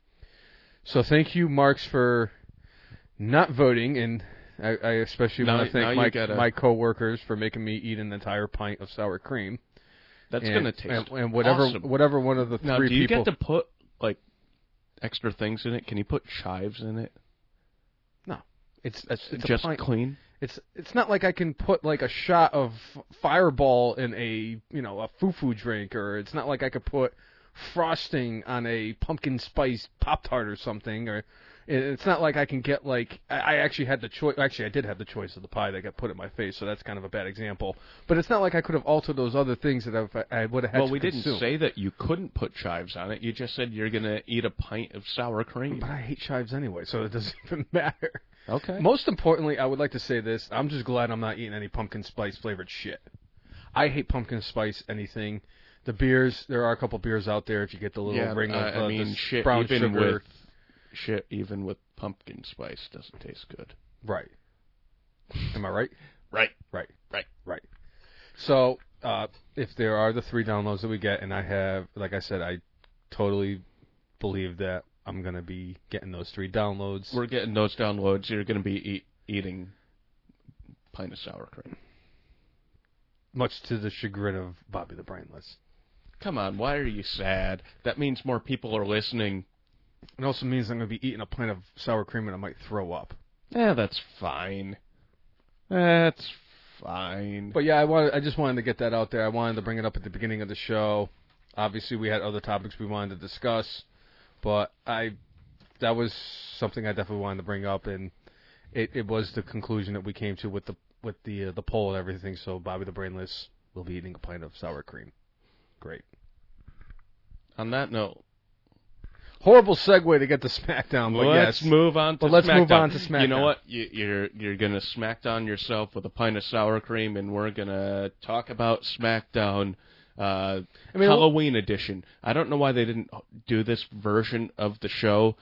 So thank you, Marks, for not voting, and I, I especially want to thank my gotta- my coworkers for making me eat an entire pint of sour cream. That's and, gonna taste and, and whatever awesome. whatever one of the Now, three do you people. get to put like extra things in it? Can you put chives in it? it's it's, it's a just clean. It's it's not like I can put like a shot of Fireball in a you know a foo-foo drink, or it's not like I could put frosting on a pumpkin spice pop tart or something, or it's not like I can get like I actually had the choice. Actually, I did have the choice of the pie that got put in my face, so that's kind of a bad example. But it's not like I could have altered those other things that I've, I would have had Well, to we consume. didn't say that you couldn't put chives on it. You just said you're gonna eat a pint of sour cream. But I hate chives anyway, so it doesn't *laughs* even matter. Okay. Most importantly, I would like to say this. I'm just glad I'm not eating any pumpkin spice flavored shit. I hate pumpkin spice anything. The beers, there are a couple beers out there. If you get the little yeah, ring uh, of uh, I mean, the shit. brown sugar, with shit, even with pumpkin spice, doesn't taste good. right? Am I right? Right. Right. Right. Right. So, uh, if there are the three downloads that we get, and I have, like I said, I totally believe that I'm gonna be getting those three downloads. We're getting those downloads. You're gonna be eat, eating pint of sour cream. much to the chagrin of Bobby the Brainless. Come on, why are you sad? That means more people are listening. It also means I'm gonna be eating a pint of sour cream and I might throw up. Yeah, that's fine. That's fine. But yeah, I wanted, I just wanted to get that out there. I wanted to bring it up at the beginning of the show. Obviously, we had other topics we wanted to discuss, but I that was something I definitely wanted to bring up, and it, it was the conclusion that we came to with the with the uh, the poll and everything. So Bobby the Brainless will be eating a pint of sour cream. Great. On that note, Horrible segue to get to SmackDown, but let's yes. move on to But let's SmackDown. move on to SmackDown. You know what? You, you're you're gonna smackdown yourself with a pint of sour cream, and we're gonna talk about SmackDown. Uh, I mean, Halloween edition. I don't know why they didn't do this version of the show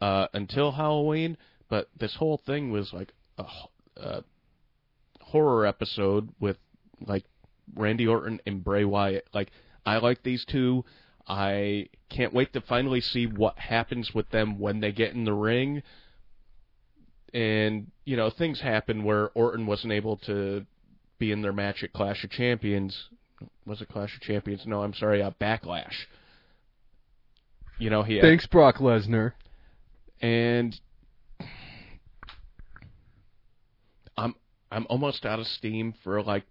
uh, until Halloween, but this whole thing was like a horror episode with like Randy Orton and Bray Wyatt. Like I like these two. I can't wait to finally see what happens with them when they get in the ring. And you know, things happen where Orton wasn't able to be in their match at Clash of Champions. Was it Clash of Champions? No, I'm sorry, uh, Backlash. You know, he Thanks, Brock Lesnar. and I'm I'm almost out of steam for like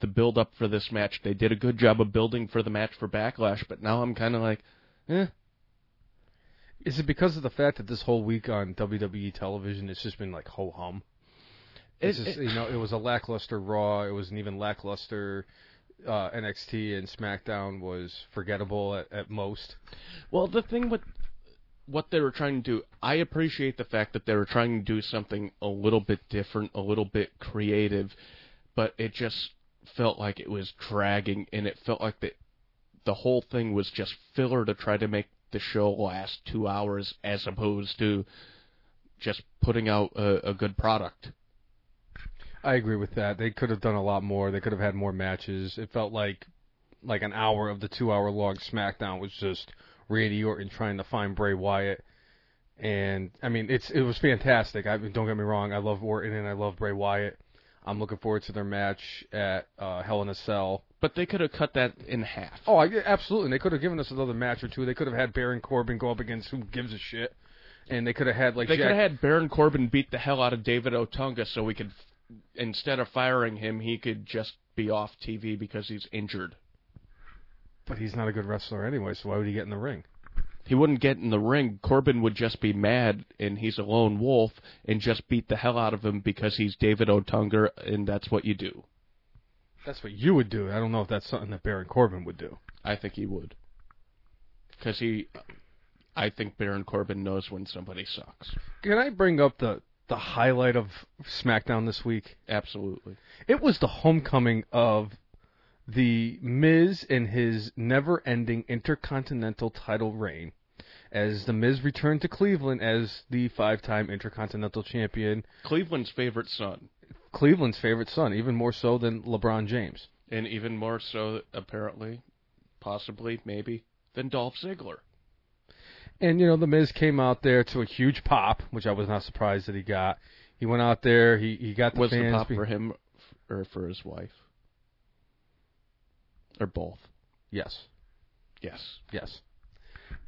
the build up for this match. They did a good job of building for the match for Backlash, but now I'm kind of like, eh. Is it because of the fact that this whole week on WWE television it's just been like ho hum? It's It- just, it- you know, it was a lackluster Raw. It was an even lackluster uh, NXT, and SmackDown was forgettable at, at most. Well, the thing with what they were trying to do, I appreciate the fact that they were trying to do something a little bit different, a little bit creative, but it just felt like it was dragging, and it felt like the the whole thing was just filler to try to make the show last two hours, as opposed to just putting out a, a good product. I agree with that. They could have done a lot more. They could have had more matches. It felt like like an hour of the two hour long SmackDown was just Randy Orton trying to find Bray Wyatt, and I mean it's it was fantastic. I don't get me wrong, I love Orton and I love Bray Wyatt. I'm looking forward to their match at uh, Hell in a Cell. But they could have cut that in half. Oh, I, absolutely. And they could have given us another match or two. They could have had Baron Corbin go up against who gives a shit, and they could have had like They Jack- could have had Baron Corbin beat the hell out of David Otunga so we could, instead of firing him, he could just be off TV because he's injured. But he's not a good wrestler anyway, so why would he get in the ring? He wouldn't get in the ring. Corbin would just be mad, and he's a lone wolf, and just beat the hell out of him because he's David Otunga, and that's what you do. That's what you would do. I don't know if that's something that Baron Corbin would do. I think he would. Because he, I think Baron Corbin knows when somebody sucks. Can I bring up the the highlight of SmackDown this week? Absolutely. It was the homecoming of the Miz in his never-ending Intercontinental title reign, as the Miz returned to Cleveland as the five-time Intercontinental Champion, Cleveland's favorite son, Cleveland's favorite son, even more so than LeBron James. and even more so, apparently, possibly, maybe, than Dolph Ziggler. And you know, the Miz came out there to a huge pop, which I was not surprised that he got. He went out there, he he got the Was the pop for him or for his wife? Or both? Yes. Yes. Yes.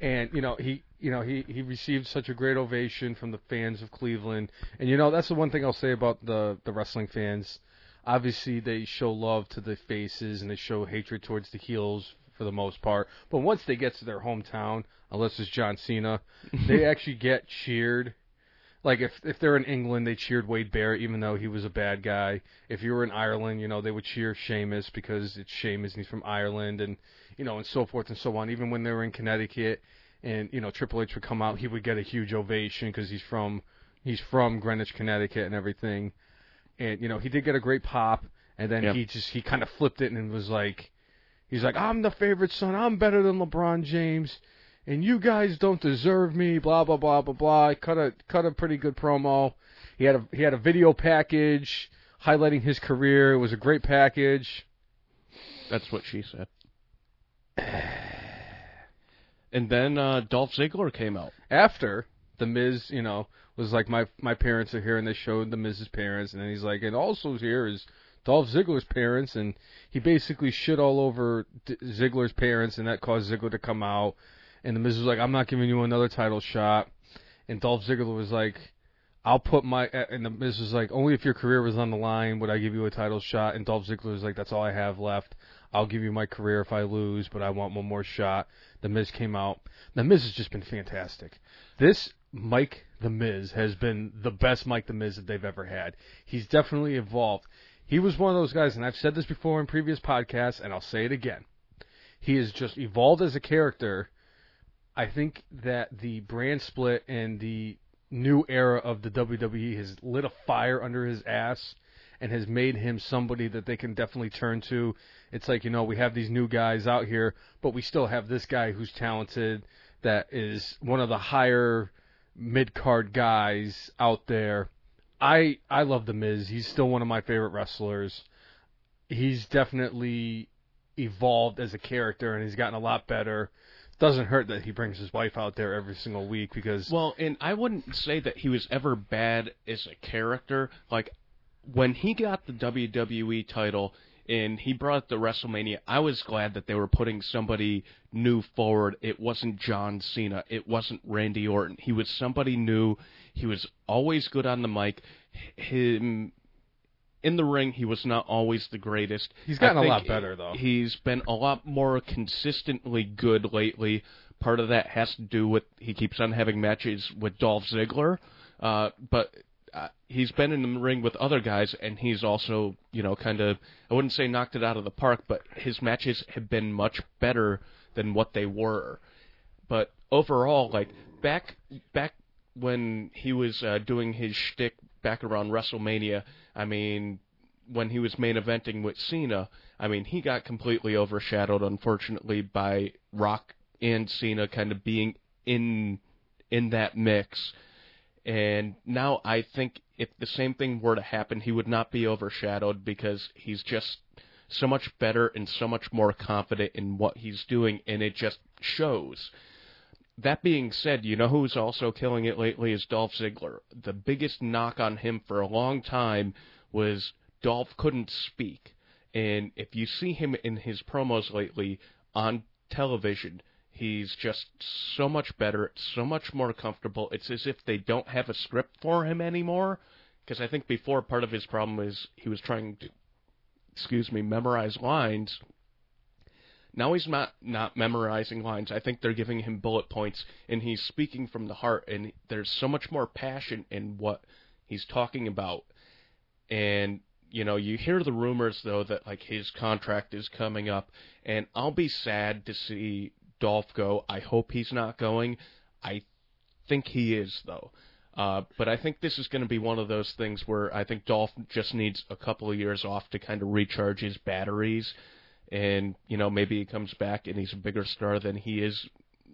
And you know he you know he he received such a great ovation from the fans of Cleveland. And you know that's the one thing I'll say about the the wrestling fans. Obviously they show love to the faces and they show hatred towards the heels for the most part. But once they get to their hometown, unless it's John Cena, they *laughs* actually get cheered. Like if if they're in England, they cheered Wade Barrett even though he was a bad guy. If you were in Ireland, you know they would cheer Sheamus because it's Sheamus and he's from Ireland, and you know and so forth and so on. Even when they were in Connecticut, and you know Triple H would come out, he would get a huge ovation because he's from he's from Greenwich, Connecticut, and everything. And you know he did get a great pop, and then Yeah. he just he kind of flipped it and was like, he's like I'm the favorite son, I'm better than LeBron James and you guys don't deserve me, blah blah blah blah blah. He cut a cut a pretty good promo. He had a he had a video package highlighting his career. It was a great package. That's what she said. *sighs* And then uh, Dolph Ziggler came out. After the Miz, you know, was like my my parents are here, and they showed the Miz's parents, and then he's like, and also here is Dolph Ziggler's parents, and he basically shit all over D- Ziggler's parents, and that caused Ziggler to come out. And the Miz was like, I'm not giving you another title shot. And Dolph Ziggler was like, I'll put my and the Miz was like, only if your career was on the line would I give you a title shot. And Dolph Ziggler was like, that's all I have left. I'll give you my career if I lose, but I want one more shot. The Miz came out. The Miz has just been fantastic. This Mike the Miz has been the best Mike the Miz that they've ever had. He's definitely evolved. He was one of those guys, and I've said this before in previous podcasts, and I'll say it again. He has just evolved as a character. I think that the brand split and the new era of the WWE has lit a fire under his ass and has made him somebody that they can definitely turn to. It's like, you know, we have these new guys out here, but we still have this guy who's talented that is one of the higher mid card guys out there. I I love the Miz. He's still one of my favorite wrestlers. He's definitely evolved as a character and he's gotten a lot better. Doesn't hurt that he brings his wife out there every single week because Well, and I wouldn't say that he was ever bad as a character. Like when he got the WWE title and he brought to WrestleMania, I was glad that they were putting somebody new forward. It wasn't John Cena. It wasn't Randy Orton. He was somebody new. He was always good on the mic. Him in the ring, he was not always the greatest. He's gotten a lot better, though. He's been a lot more consistently good lately. Part of that has to do with he keeps on having matches with Dolph Ziggler, uh, but uh, he's been in the ring with other guys, and he's also, you know, kind of I wouldn't say knocked it out of the park, but his matches have been much better than what they were. But overall, like back back when he was uh, doing his shtick back around WrestleMania, I mean, when he was main eventing with Cena, I mean, he got completely overshadowed, unfortunately, by Rock and Cena kind of being in in that mix. And now I think if the same thing were to happen, he would not be overshadowed because he's just so much better and so much more confident in what he's doing, and it just shows. That being said, you know who's also killing it lately is Dolph Ziggler. The biggest knock on him for a long time was Dolph couldn't speak. And if you see him in his promos lately on television, he's just so much better, so much more comfortable. It's as if they don't have a script for him anymore. Because I think before part of his problem is he was trying to, excuse me, memorize lines now he's not not memorizing lines. I think they're giving him bullet points, and he's speaking from the heart. And there's so much more passion in what he's talking about. And you know, you hear the rumors though that like his contract is coming up, and I'll be sad to see Dolph go. I hope he's not going. I think he is though. Uh, but I think this is going to be one of those things where I think Dolph just needs a couple of years off to kind of recharge his batteries and you know maybe he comes back and he's a bigger star than he is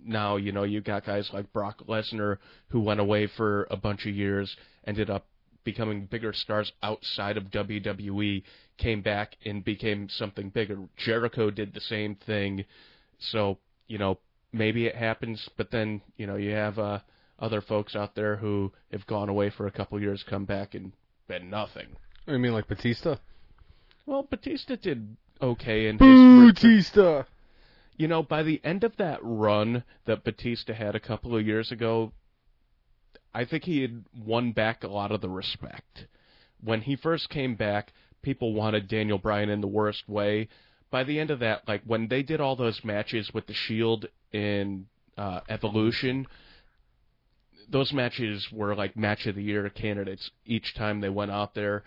now. You know, you got guys like Brock Lesnar who went away for a bunch of years, ended up becoming bigger stars outside of WWE, came back and became something bigger. Jericho did the same thing. So, you know, maybe it happens, but then, you know, you have uh, other folks out there who have gone away for a couple years, come back and been nothing. You mean like Batista? Well, Batista did okay in his Batista. You know, by the end of that run that Batista had a couple of years ago, I think he had won back a lot of the respect. When he first came back, people wanted Daniel Bryan in the worst way. By the end of that, like when they did all those matches with the Shield in uh, Evolution, those matches were like match of the year candidates each time they went out there.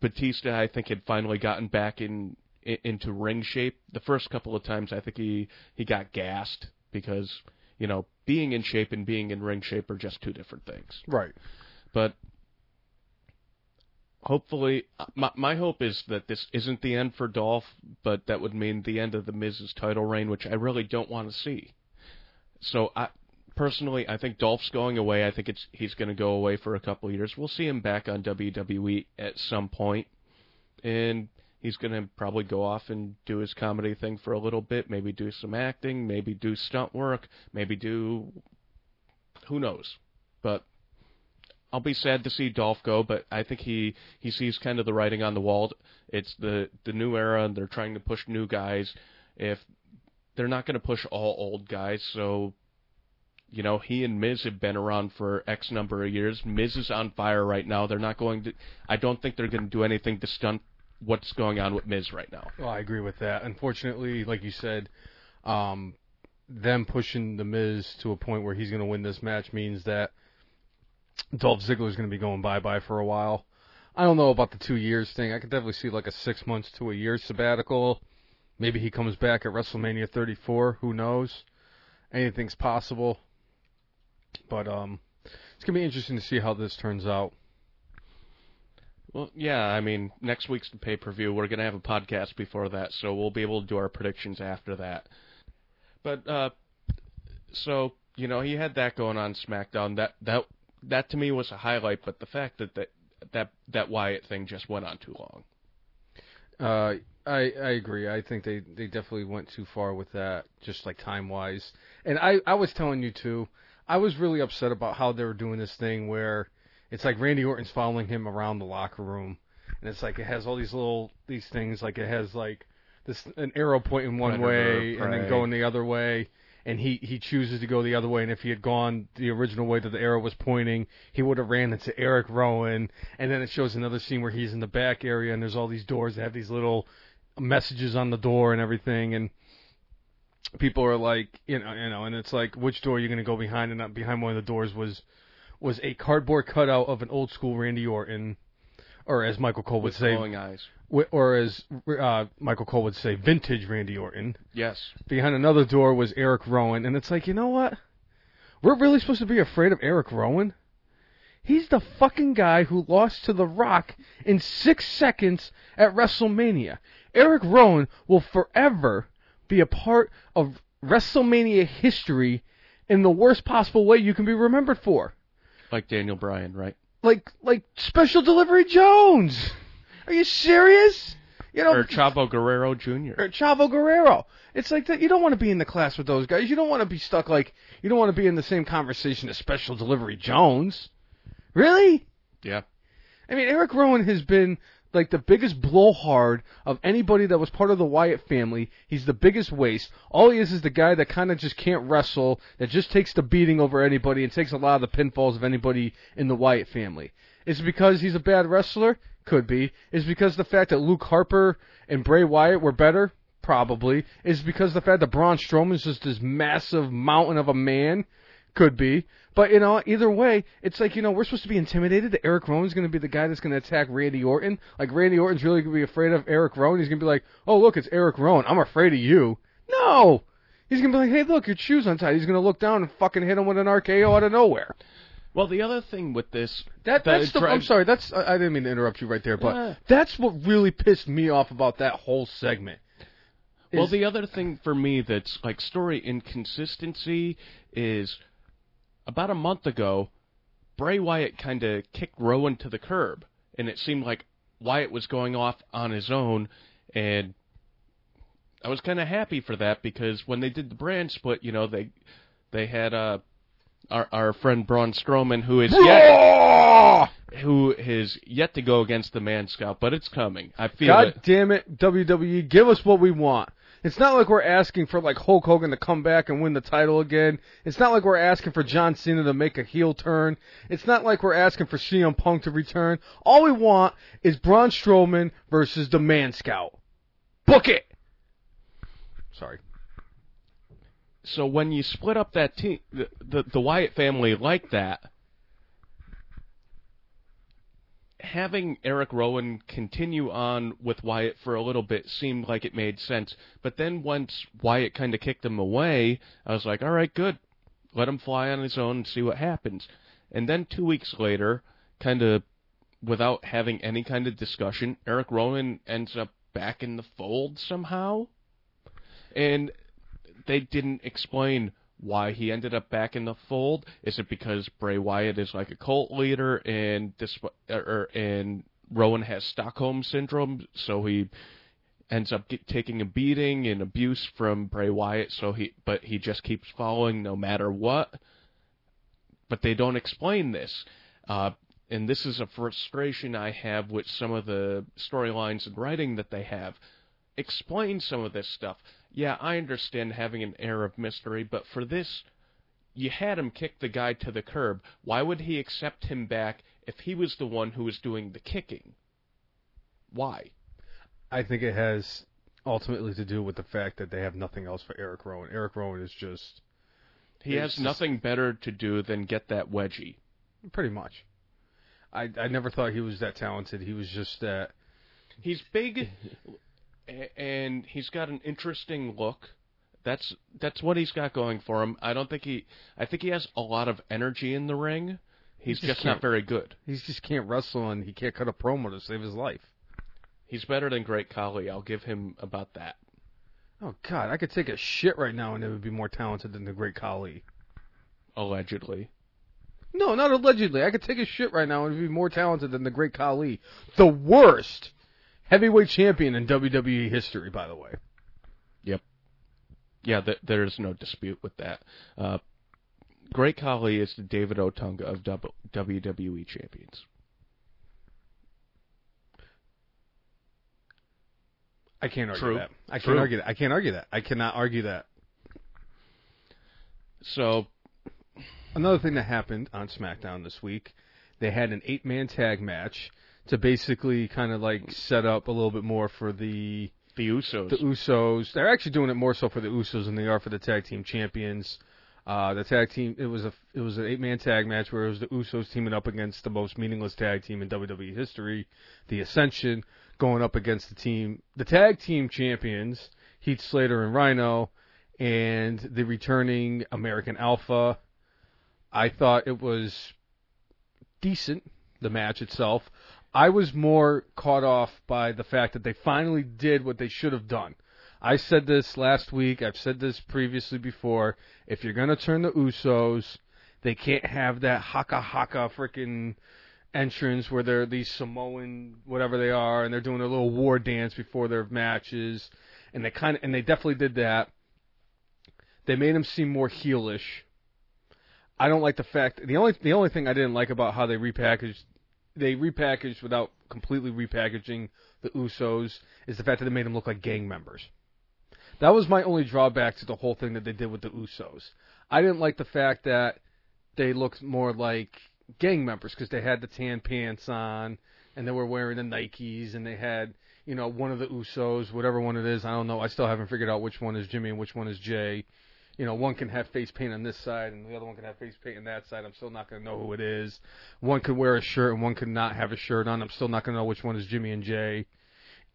Batista, I think, had finally gotten back in, in into ring shape. The first couple of times, I think he he got gassed because you know being in shape and being in ring shape are just two different things. Right. But hopefully, uh, my my hope is that this isn't the end for Dolph, but that would mean the end of the Miz's title reign, which I really don't want to see. So I personally, I think Dolph's going away. I think it's he's going to go away for a couple of years. We'll see him back on WWE at some point, and he's going to probably go off and do his comedy thing for a little bit. Maybe do some acting. Maybe do stunt work. Maybe do who knows. But I'll be sad to see Dolph go, but I think he he sees kind of the writing on the wall. It's the the new era, and they're trying to push new guys. If they're not going to push all old guys, so you know, he and Miz have been around for X number of years. Miz is on fire right now. They're not going to. I don't think they're going to do anything to stunt what's going on with Miz right now. Well, I agree with that. Unfortunately, like you said, um, them pushing the Miz to a point where he's going to win this match means that Dolph Ziggler is going to be going bye bye for a while. I don't know about the two years thing. I could definitely see like a six months to a year sabbatical. Maybe he comes back at WrestleMania 34. Who knows? Anything's possible. But um, it's gonna be interesting to see how this turns out. Well, yeah, I mean, next week's the pay per view. We're gonna have a podcast before that, so we'll be able to do our predictions after that. But uh, so you know, he had that going on SmackDown. That that that to me was a highlight. But the fact that that that that Wyatt thing just went on too long. Uh, I I agree. I think they they definitely went too far with that, just like time wise. And I I was telling you too. I was really upset about how they were doing this thing where it's like Randy Orton's following him around the locker room, and it's like it has all these little these things like it has like this an arrow pointing one Predator, way and then going the other way. And he, he chooses to go the other way, and if he had gone the original way that the arrow was pointing, he would have ran into Erick Rowan. And then it shows another scene where he's in the back area, and there's all these doors that have these little messages on the door and everything. And people are like, you know, you know, and it's like, which door are you going to go behind? And behind one of the doors was was a cardboard cutout of an old school Randy Orton, or as Michael Cole would With say, glowing eyes. wi- or as uh, Michael Cole would say, vintage Randy Orton. Yes. Behind another door was Erick Rowan, and it's like, you know what? We're really supposed to be afraid of Erick Rowan? He's the fucking guy who lost to The Rock in six seconds at WrestleMania. Erick Rowan will forever be a part of WrestleMania history in the worst possible way you can be remembered for. Like Daniel Bryan, right? Like, like Special Delivery Jones. Are you serious? You know, or Chavo Guerrero Jr. or Chavo Guerrero. It's like that. You don't want to be in the class with those guys. You don't want to be stuck like you don't want to be in the same conversation as Special Delivery Jones. Really? Yeah. I mean, Erick Rowan has been like the biggest blowhard of anybody that was part of the Wyatt family. He's the biggest waste. All he is is the guy that kind of just can't wrestle, that just takes the beating over anybody and takes a lot of the pinfalls of anybody in the Wyatt family. Is it because he's a bad wrestler? Could be. Is it because the fact that Luke Harper and Bray Wyatt were better? Probably. Is because the fact that Braun Strowman's just this massive mountain of a man? Could be. But, you know, either way, it's like, you know, we're supposed to be intimidated that Erick Rowan's going to be the guy that's going to attack Randy Orton. Like, Randy Orton's really going to be afraid of Erick Rowan. He's going to be like, oh, look, it's Erick Rowan. I'm afraid of you. No! He's going to be like, hey, look, your shoe's untied. He's going to look down and fucking hit him with an RKO out of nowhere. Well, the other thing with this, That, that that's the, I'm sorry, that's, I I didn't mean to interrupt you right there, but Yeah. that's what really pissed me off about that whole segment. Well, the other thing for me that's like story inconsistency is about a month ago, Bray Wyatt kind of kicked Rowan to the curb, and it seemed like Wyatt was going off on his own, and I was kind of happy for that because when they did the brand split, you know, they they had uh our our friend Braun Strowman who is yet who is yet to go against the Man Scout, but it's coming. I feel God it. damn it, WWE, give us what we want. It's not like we're asking for like Hulk Hogan to come back and win the title again. It's not like we're asking for John Cena to make a heel turn. It's not like we're asking for CM Punk to return. All we want is Braun Strowman versus the Man Scout. Book it. Sorry. So when you split up that team, the, the the Wyatt family like that, having Erick Rowan continue on with Wyatt for a little bit seemed like it made sense. But then once Wyatt kind of kicked him away, I was like, all right, good, let him fly on his own and see what happens. And then two weeks later, kind of without having any kind of discussion, Eric Rowan ends up back in the fold somehow. And they didn't explain why he ended up back in the fold. Is it because Bray Wyatt is like a cult leader and this or and Rowan has Stockholm syndrome, so he ends up get, taking a beating and abuse from Bray Wyatt. So he but he just keeps following no matter what. But they don't explain this. Uh, and this is a frustration I have with some of the storylines and writing that they have. Explain some of this stuff. Yeah, I understand having an air of mystery, but for this, you had him kick the guy to the curb. Why would he accept him back if he was the one who was doing the kicking? Why? I think it has ultimately to do with the fact that they have nothing else for Erick Rowan. Erick Rowan is just He has just- nothing better to do than get that wedgie. pretty much. I I never thought he was that talented. He was just that. He's big, and he's got an interesting look. That's that's what he's got going for him. I don't think he. I think he has a lot of energy in the ring. He's just just not very good. He just can't wrestle and he can't cut a promo to save his life. He's better than Great Khali. I'll give him about that. Oh God, I could take a shit right now and it would be more talented than the Great Khali. Allegedly. No, not allegedly. I could take a shit right now and be more talented than the Great Khali, the worst heavyweight champion in WWE history, by the way. Yep. Yeah, th- there's no dispute with that. Uh, Great Khali is the David Otunga of W- WWE champions. I can't argue True. that. I can't argue that. I can't argue that. I cannot argue that. So Another thing that happened on SmackDown this week, they had an eight-man tag match to basically kind of like set up a little bit more for the the Usos. the Usos. They're actually doing it more so for the Usos than they are for the tag team champions. Uh, the tag team it was a it was an eight man tag match where it was the Usos teaming up against the most meaningless tag team in WWE history, the Ascension, going up against the team the tag team champions Heath Slater and Rhyno, and the returning American Alpha. I thought it was decent the match itself. I was more caught off by the fact that they finally did what they should have done. I said this last week. I've said this previously before. If you're gonna turn the Usos, they can't have that haka haka freaking entrance where they're these Samoan whatever they are, and they're doing a little war dance before their matches, and they kind of and they definitely did that. They made him seem more heelish. I don't like the fact the only the only thing I didn't like about how they repackaged they repackaged without completely repackaging the Usos is the fact that they made them look like gang members. That was my only drawback to the whole thing that they did with the Usos. I didn't like the fact that they looked more like gang members because they had the tan pants on and they were wearing the Nikes and they had you know one of the Usos, whatever one it is. I don't know. I still haven't figured out which one is Jimmy and which one is Jay. You know, one can have face paint on this side and the other one can have face paint on that side. I'm still not going to know who it is. One could wear a shirt and one could not have a shirt on. I'm still not going to know which one is Jimmy and Jay.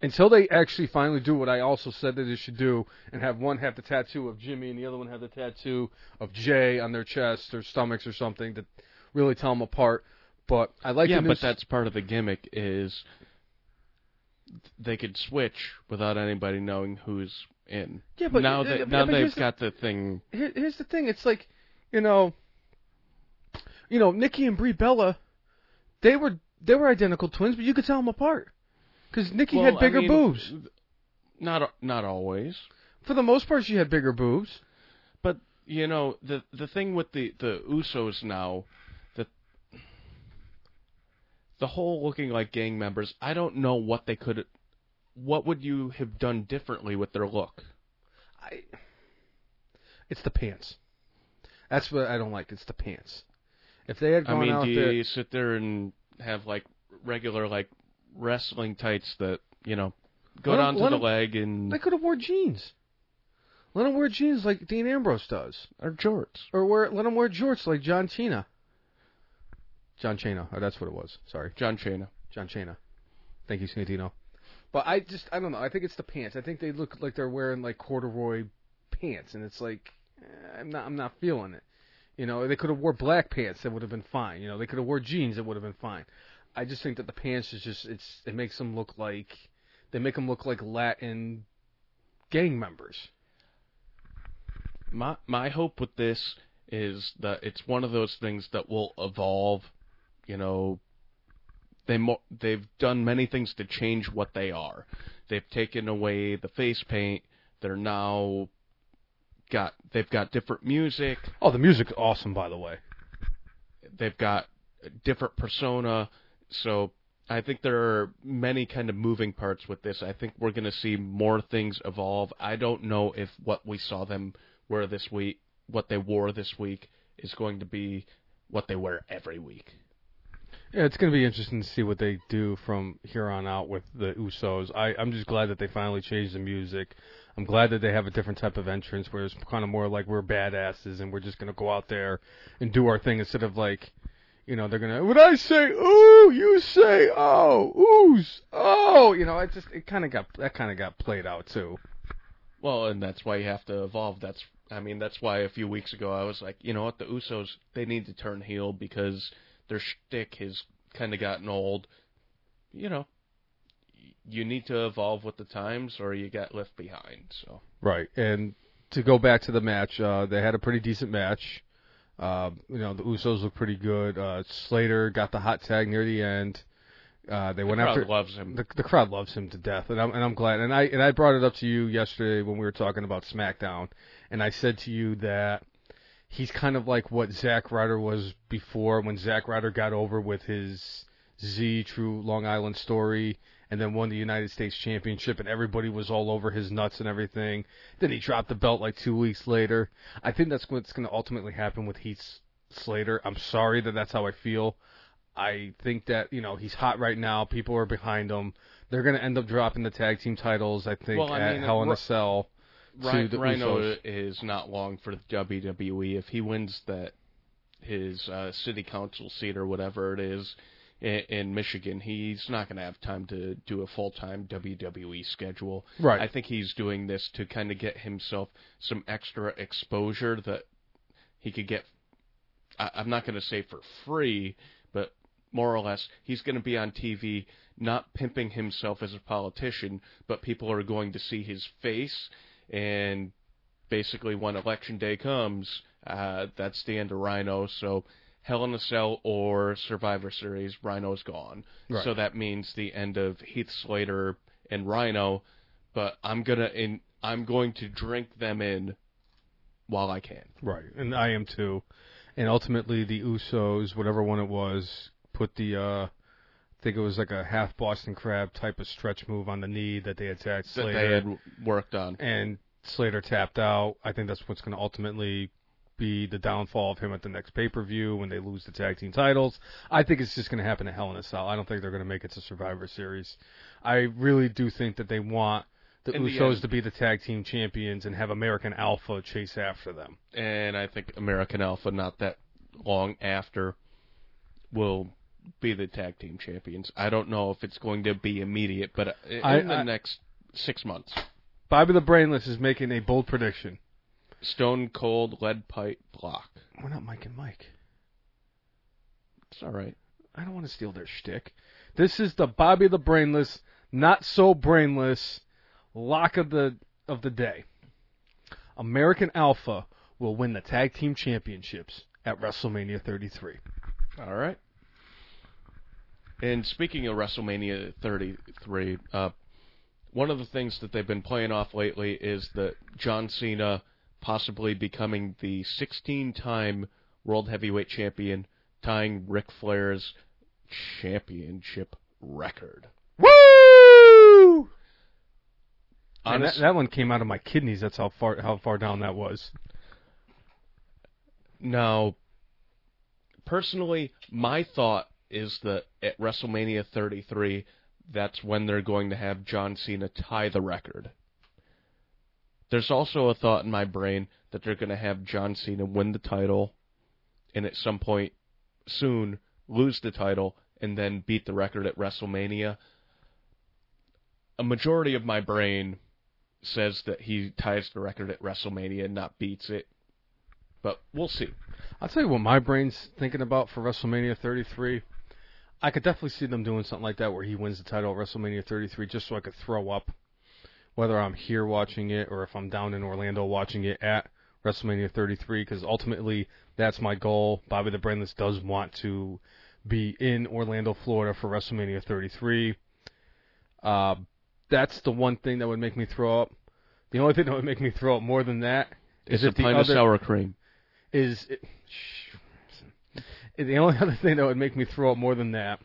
Until they actually finally do what I also said that they should do and have one have the tattoo of Jimmy and the other one have the tattoo of Jay on their chest or stomachs or something to really tell them apart. But I like yeah, but that's part of the gimmick is they could switch without anybody knowing who's in. Yeah, but- now that now they've the- got the thing. here's the thing. It's like, you know, you know, Nikki and Brie Bella, they were they were identical twins, but you could tell them apart because Nikki Well, had I bigger mean, boobs. Not not always, For the most part, she had bigger boobs. but you know the the thing with the the Usos now, that the whole looking like gang members. I don't know what they could. What would you have done differently with their look? I, it's the pants. That's what I don't like. It's the pants. If they had gone I mean, out do there, you sit there and have like regular like wrestling tights that you know go Let down to the leg and they could have wore jeans. Let them wear jeans like Dean Ambrose does, or jorts? or wear let them wear jorts like John Cena. John Cena, oh, that's what it was. Sorry. John Cena. John Cena. Thank you, Santino. But I just I don't know. I think it's the pants. I think they look like they're wearing like corduroy pants, and it's like eh, I'm not I'm not feeling it. You know, they could have wore black pants. That would have been fine. You know, they could have wore jeans. That would have been fine. I just think that the pants is just it's it makes them look like they make them look like Latin gang members. My my hope with this is that it's one of those things that will evolve. You know, they mo- they've done many things to change what they are. They've taken away the face paint. They're now got they've got different music. Oh, the music's awesome, by the way. they've got a different persona. So I think there are many kind of moving parts with this. I think we're going to see more things evolve. I don't know if what we saw them wear this week, what they wore this week, is going to be what they wear every week. Yeah, it's going to be interesting to see what they do from here on out with the Usos. I, I'm just glad that they finally changed the music. I'm glad that they have a different type of entrance where it's kind of more like we're badasses and we're just going to go out there and do our thing instead of like, you know, they're going to, when I say ooh, you say oh, oohs, oh, you know, it just, it kind of got, that kind of got played out too. Well, and that's why you have to evolve. That's I mean, that's why a few weeks ago I was like, you know what, the Usos they need to turn heel because their shtick has kind of gotten old. You know, you need to evolve with the times, or you get left behind. So Right. And to go back to the match, uh, they had a pretty decent match. Uh, you know, the Usos look pretty good. Uh, Slater got the hot tag near the end. Uh, they the went crowd after loves him. the the crowd loves him to death, and I'm and I'm glad. And I and I brought it up to you yesterday when we were talking about SmackDown, and I said to you that he's kind of like what Zack Ryder was before when Zack Ryder got over with his Z True Long Island story, and then won the United States Championship, and everybody was all over his nuts and everything. Then he dropped the belt like two weeks later. I think that's what's going to ultimately happen with Heath Slater. I'm sorry that that's how I feel. I think that you know he's hot right now. People are behind him. They're going to end up dropping the tag team titles. I think Well, I at mean, Hell in a Cell. Rhyno, the Rhyno is not long for the WWE. If he wins that his uh, city council seat or whatever it is in, in Michigan, he's not going to have time to do a full time WWE schedule. Right. I think he's doing this to kind of get himself some extra exposure that he could get. I, I'm not going to say for free, but more or less, he's going to be on TV, not pimping himself as a politician, but people are going to see his face, and basically, when election day comes, uh, that's the end of Rhyno. So, Hell in a Cell or Survivor Series, Rhyno's gone. Right. So that means the end of Heath Slater and Rhyno. But I'm gonna in I'm going to drink them in while I can. Right, and I am too. And ultimately, the Usos, whatever one it was, put the uh, think it was like a half Boston Crab type of stretch move on the knee that they attacked That Slater, they had worked on. and Slater tapped out. I think that's what's going to ultimately be the downfall of him at the next pay per view when they lose the tag team titles. I think it's just going to happen at Hell in a Cell. I don't think they're going to make it to Survivor Series. I really do think that they want the In the Usos end- to be the tag team champions and have American Alpha chase after them. and I think American Alpha not that long after will be the tag team champions. I don't know if it's going to be immediate, but in I- the I- next six months, Bobby the Brainless is making a bold prediction. Stone Cold Lead Pipe Block. We're not Mike and Mike. It's all right. I don't want to steal their shtick. This is the Bobby the Brainless, not so brainless lock of the of the day. American Alpha will win the tag team championships at WrestleMania 33. All right. And speaking of WrestleMania 33, uh, one of the things that they've been playing off lately is that John Cena possibly becoming the 16-time World Heavyweight Champion, tying Ric Flair's championship record. Woo! That, that one came out of my kidneys. That's how far how far down that was. Now, personally, my thought is that at WrestleMania 33, that's when they're going to have John Cena tie the record. There's also a thought in my brain that they're going to have John Cena win the title and at some point soon lose the title and then beat the record at WrestleMania. A majority of my brain says that he ties the record at WrestleMania and not beats it. But we'll see. I'll tell you what my brain's thinking about for WrestleMania 33. I could definitely see them doing something like that where he wins the title at WrestleMania 33 just so I could throw up, whether I'm here watching it or if I'm down in Orlando watching it at WrestleMania 33, because ultimately that's my goal. Bobby the Brainless does want to be in Orlando, Florida for WrestleMania 33. Uh, that's the one thing that would make me throw up. The only thing that would make me throw up more than that Is is a if the other sour cream. is it, the only *laughs* other thing that would make me throw up more than that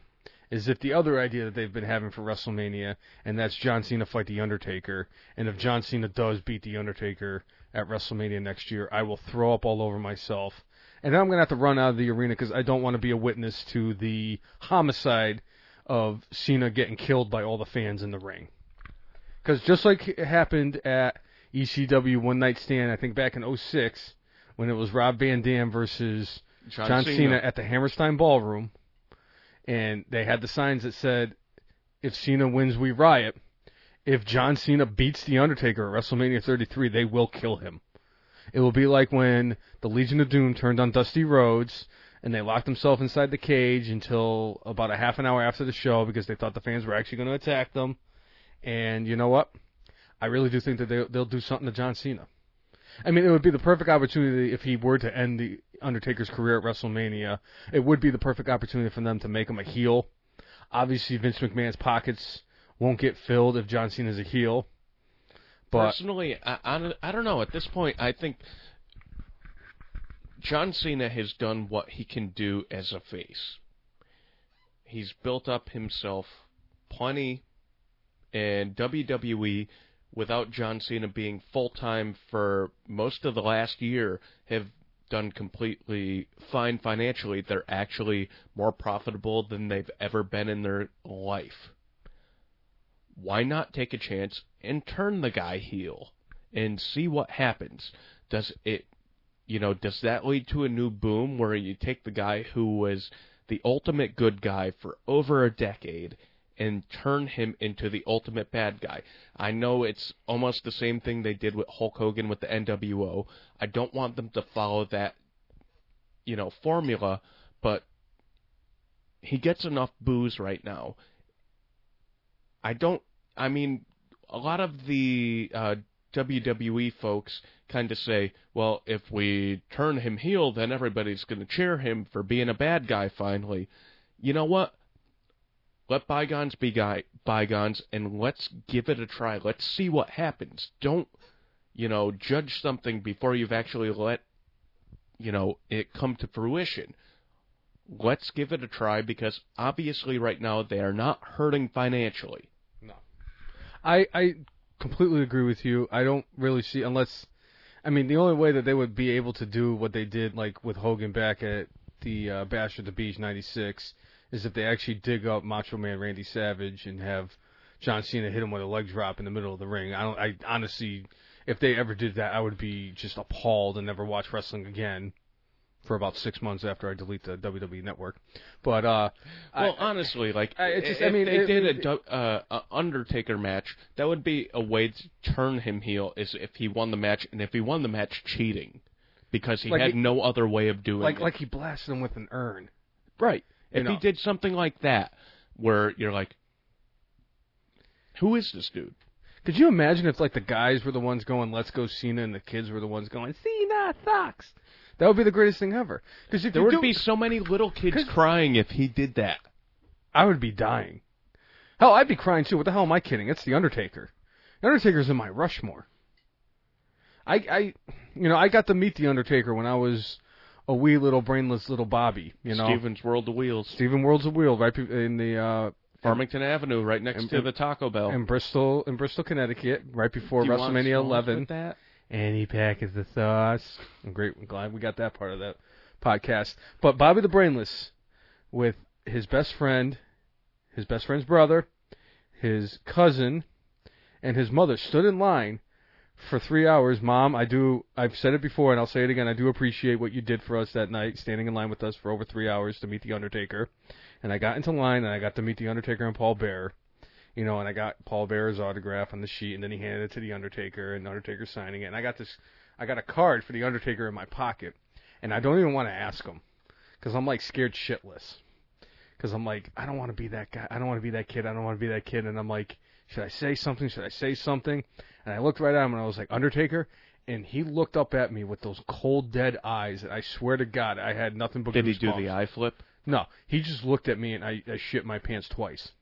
is if the other idea that they've been having for WrestleMania, and that's John Cena fight the Undertaker, and if John Cena does beat the Undertaker at WrestleMania next year, I will throw up all over myself, and I'm gonna have to run out of the arena because I don't want to be a witness to the homicide of Cena getting killed by all the fans in the ring. Because just like it happened at ECW One Night Stand, I think back in 06, when it was Rob Van Dam versus John, John Cena. Cena at the Hammerstein Ballroom, and they had the signs that said, "If Cena wins, we riot." If John Cena beats the Undertaker at WrestleMania 33, they will kill him. It will be like when the Legion of Doom turned on Dusty Rhodes and they locked themselves inside the cage until about a half an hour after the show because they thought the fans were actually going to attack them. And you know what? I really do think that they, they'll do something to John Cena. I mean, it would be the perfect opportunity if he were to end the Undertaker's career at WrestleMania. It would be the perfect opportunity for them to make him a heel. Obviously, Vince McMahon's pockets won't get filled if John Cena's a heel. But Personally, I, I, I don't know. At this point, I think John Cena has done what he can do as a face. He's built up himself plenty and WWE without John Cena being full time for most of the last year have done completely fine financially. They're actually more profitable than they've ever been in their life. Why not take a chance and turn the guy heel and see what happens? Does it you know, does that lead to a new boom where you take the guy who was the ultimate good guy for over a decade and turn him into the ultimate bad guy? I know it's almost the same thing they did with Hulk Hogan with the NWO. I don't want them to follow that, you know, formula, but he gets enough booze right now. I don't. I mean, a lot of the uh, WWE folks kind of say, well, if we turn him heel, then everybody's going to cheer him for being a bad guy finally. You know what? Let bygones be guy bygones, and let's give it a try. Let's see what happens. Don't, you know, judge something before you've actually let, you know, it come to fruition. Let's give it a try because obviously right now they are not hurting financially. No. I I completely agree with you. I don't really see unless I mean the only way that they would be able to do what they did like with Hogan back at the uh, Bash at the Beach '96 is if they actually dig up Macho Man Randy Savage and have John Cena hit him with a leg drop in the middle of the ring. I don't. I honestly, if they ever did that, I would be just appalled and never watch wrestling again for about six months after I delete the WWE network. But uh, well, I, honestly, like I- just- if I mean, they it- did a, it- uh, a Undertaker match, that would be a way to turn him heel. Is if he won the match, and if he won the match cheating, because he Like had he- no other way of doing like it. like he blasted him with an urn. right. If he did something like that, where you're like, who is this dude? Could you imagine if like the guys were the ones going "Let's go Cena" and the kids were the ones going "Cena sucks"? That would be the greatest thing ever. Because There would do, be so many little kids crying if he did that. I would be dying. Hell, I'd be crying too. What the hell am I kidding? It's the Undertaker. The Undertaker's in my Rushmore. I, I, you know, I got to meet the Undertaker when I was a wee little brainless little Bobby. You know, Steven's World of Wheels, Stephen World's a Wheel right in the uh, Farmington Avenue, right next And- to the Taco Bell. in Bristol, in Bristol, Connecticut, right before Do you want WrestleMania 11. with that? Any pack is the sauce. I'm great. I'm glad we got that part of that podcast. But Bobby the Brainless, with his best friend, his best friend's brother, his cousin, and his mother stood in line for three hours. Mom, I do. I've said it before, and I'll say it again. I do appreciate what you did for us that night, standing in line with us for over three hours to meet the Undertaker. And I got into line, and I got to meet the Undertaker and Paul Bearer you know, and I got Paul Bearer's autograph on the sheet, and then he handed it to the Undertaker, and the Undertaker signing it, and I got this, I got a card for the Undertaker in my pocket, and I don't even want to ask him, because I'm like scared shitless, because I'm like, I don't want to be that guy, I don't want to be that kid, I don't want to be that kid, and I'm like, should I say something? Should I say something? And I looked right at him, and I was like, Undertaker. And he looked up at me with those cold, dead eyes, and I swear to God, I had nothing but Did he do the eye flip? No, he just looked at me and I, I shit my pants twice.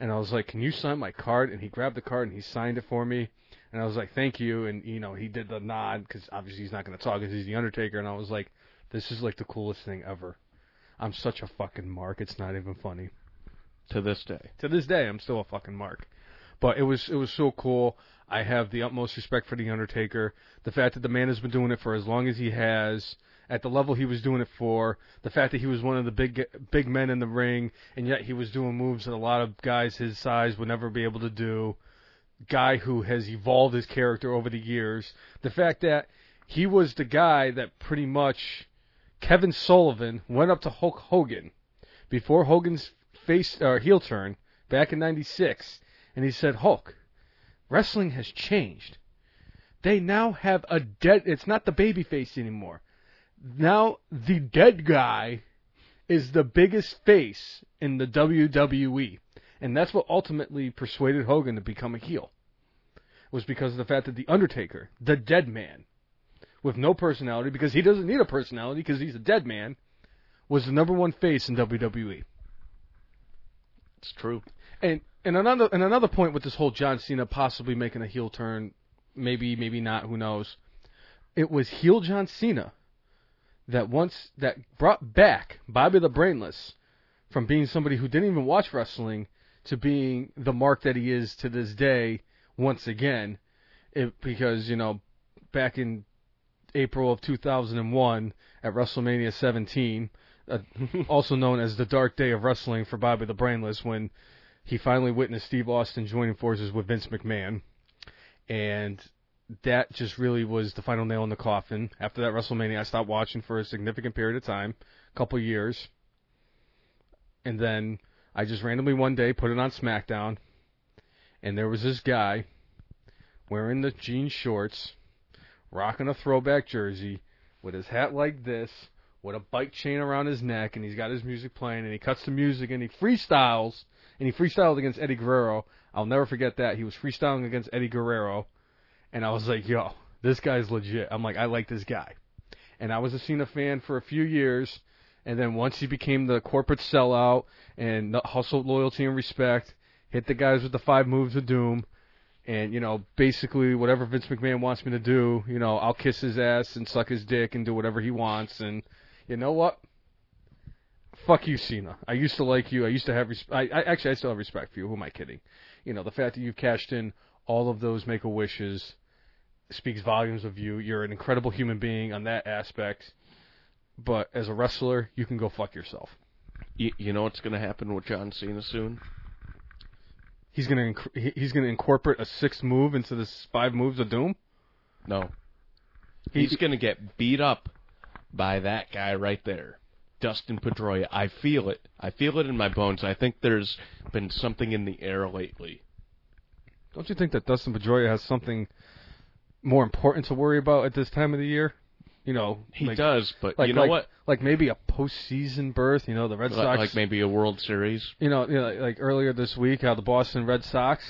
And I was like, "Can you sign my card?" And he grabbed the card and he signed it for me. And I was like, "Thank you." And you know, he did the nod because obviously he's not going to talk because he's the Undertaker. And I was like, "This is like the coolest thing ever." I'm such a fucking mark. It's not even funny. To this day. To this day, I'm still a fucking mark. But it was it was so cool. I have the utmost respect for the Undertaker. The fact that the man has been doing it for as long as he has, at the level he was doing it for, the fact that he was one of the big big men in the ring, and yet he was doing moves that a lot of guys his size would never be able to do. Guy who has evolved his character over the years. The fact that he was the guy that pretty much Kevin Sullivan went up to Hulk Hogan before Hogan's face or heel turn back in '96, and he said, "Hulk, wrestling has changed. They now have a dead. It's not the baby face anymore. Now the dead guy is the biggest face in the WWE, and that's what ultimately persuaded Hogan to become a heel. Was because of the fact that the Undertaker, the dead man, with no personality, because he doesn't need a personality because he's a dead man, was the number one face in. WWE. It's true. And and another and another point with this whole John Cena possibly making a heel turn, maybe maybe not, who knows? It was heel John Cena that once that brought back Bobby the Brainless from being somebody who didn't even watch wrestling to being the mark that he is to this day once again. It, because you know back in April of 2001 at WrestleMania 17, uh, *laughs* also known as the dark day of wrestling for Bobby the Brainless, when he finally witnessed Steve Austin joining forces with Vince McMahon, and that just really was the final nail in the coffin. After that WrestleMania, I stopped watching for a significant period of time, a couple years, and then I just randomly one day put it on SmackDown, and there was this guy wearing the jean shorts, rocking a throwback jersey, with his hat like this, with a bike chain around his neck, and he's got his music playing, and he cuts the music, and he freestyles, and he freestyled against Eddie Guerrero. I'll never forget that. He was freestyling against Eddie Guerrero, and I was like, "Yo, this guy's legit." I'm like, "I like this guy," and I was a Cena fan for a few years, and then once he became the corporate sellout and hustled loyalty and respect, hit the guys with the five moves of doom, and you know, basically whatever Vince McMahon wants me to do, you know, I'll kiss his ass and suck his dick and do whatever he wants, and you know what? Fuck you, Cena. I used to like you. I used to have. Res- I, I actually I still have respect for you. Who am I kidding? You know, the fact that you've cashed in all of those make a wishes speaks volumes of you. You're an incredible human being on that aspect. But as a wrestler, you can go fuck yourself. You, you know what's going to happen with John Cena soon? He's gonna inc- he's gonna incorporate a sixth move into this five moves of doom. No. He- He's going to get beat up by that guy right there. Dustin Pedroia. I feel it. I feel it in my bones. I think there's been something in the air lately. Don't you think that Dustin Pedroia has something more important to worry about at this time of the year? You know, He like, does, but like you know like, what? Like maybe a postseason berth. You know, the Red Sox. like maybe a World Series. you know, you know, like earlier this week, how the Boston Red Sox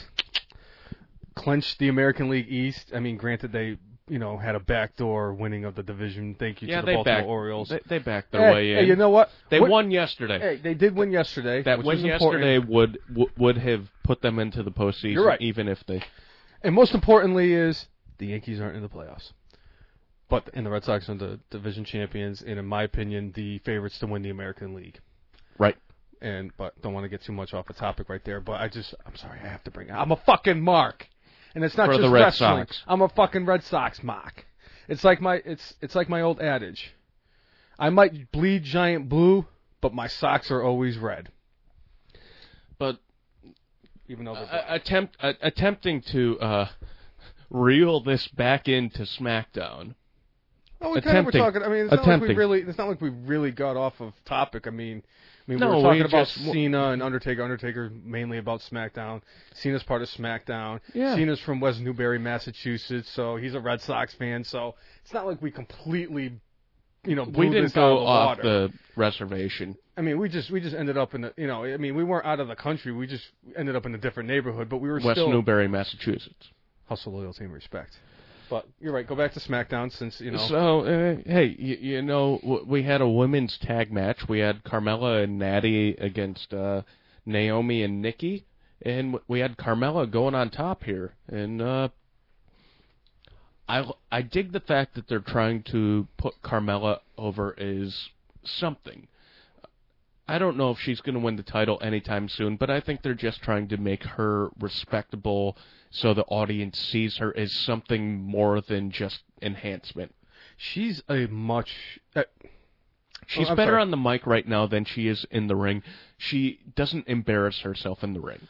clinched the American League East. I mean, granted, they you know had a backdoor winning of the division. Thank you Yeah, to the Baltimore backed. Orioles. They, they backed their hey, way in. hey, you know what? they What- won yesterday. Hey, they did win yesterday. that which win was important. yesterday would would have put them into the postseason, You're right. even if they. And most importantly is the Yankees aren't in the playoffs. But and the Red Sox are the division champions, and in my opinion, the favorites to win the American League. Right. And but don't want to get too much off the topic right there. But I just I'm sorry, I have to bring. it. I'm a fucking mark, and it's not For just the Red wrestling. Sox. I'm a fucking Red Sox mock. It's like my it's it's like my old adage. I might bleed giant blue, but my socks are always red, But even though uh, attempt uh, attempting to uh, reel this back into SmackDown. Oh, we kind of were talking. I mean, it's not like we really. It's not like we really got off of topic. I mean, I mean, No, we were talking we about Cena and Undertaker. Undertaker mainly about SmackDown. Cena's part of SmackDown. Yeah. Cena's from West Newbury, Massachusetts, so he's a Red Sox fan. So it's not like we completely, you know, blew We didn't this out of go the off water. the reservation. I mean, we just we just ended up in the, you know, I mean, we weren't out of the country. We just ended up in a different neighborhood, but we were West still Newbury, Massachusetts. hustle, loyalty, and respect. But you're right. Go back to SmackDown since you know. So, uh, hey, you, you know, we had a women's tag match. We had Carmella and Natty against uh, Naomi and Nikki, and we had Carmella going on top here. And uh, I I dig the fact that they're trying to put Carmella over as something. I don't know if she's going to win the title anytime soon, but I think they're just trying to make her respectable so the audience sees her as something more than just enhancement. She's a much. Uh, She's Oh, better sorry. on the mic right now than she is in the ring. She doesn't embarrass herself in the ring.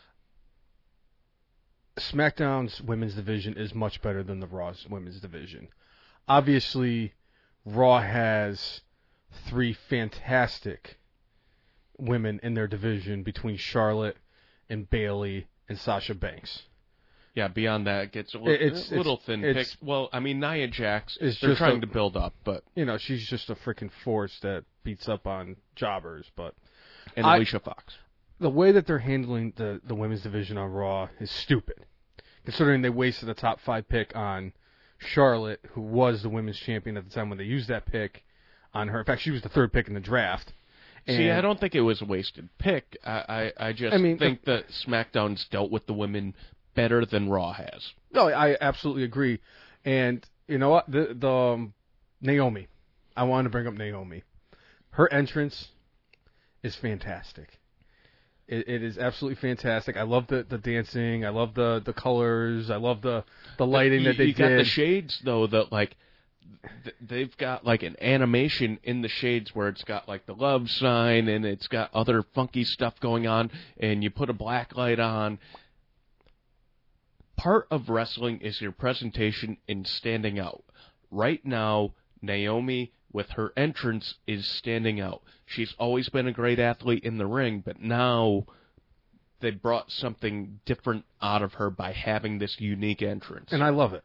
SmackDown's women's division is much better than the Raw's women's division. Obviously, Raw has three fantastic women in their division between Charlotte and Bayley and Sasha Banks. Yeah, beyond that, it gets a little, It's- a little it's- thin it's- pick. Well, I mean, Nia Jax, It's they're just trying a- to build up, but You know, she's just a freaking force that beats up on jobbers. But and I- Alicia Fox. the way that they're handling the, the women's division on Raw is stupid. Considering they wasted a top five pick on Charlotte, who was the women's champion at the time when they used that pick on her. In fact, she was the third pick in the draft. See, And- I don't think it was a wasted pick. I, I, I just I mean, think that SmackDown's dealt with the women better than Raw has. No, I absolutely agree. And you know what? The the um, Naomi. I want to bring up Naomi. Her entrance is fantastic. It, it is absolutely fantastic. I love the, the dancing. I love the, the colors. I love the, the lighting you, that they you did. got the shades though that like they've got like an animation in the shades where it's got like the love sign and it's got other funky stuff going on and you put a black light on part of wrestling is your presentation and standing out right now Naomi with her entrance is standing out she's always been a great athlete in the ring but now they brought something different out of her by having this unique entrance and I love it.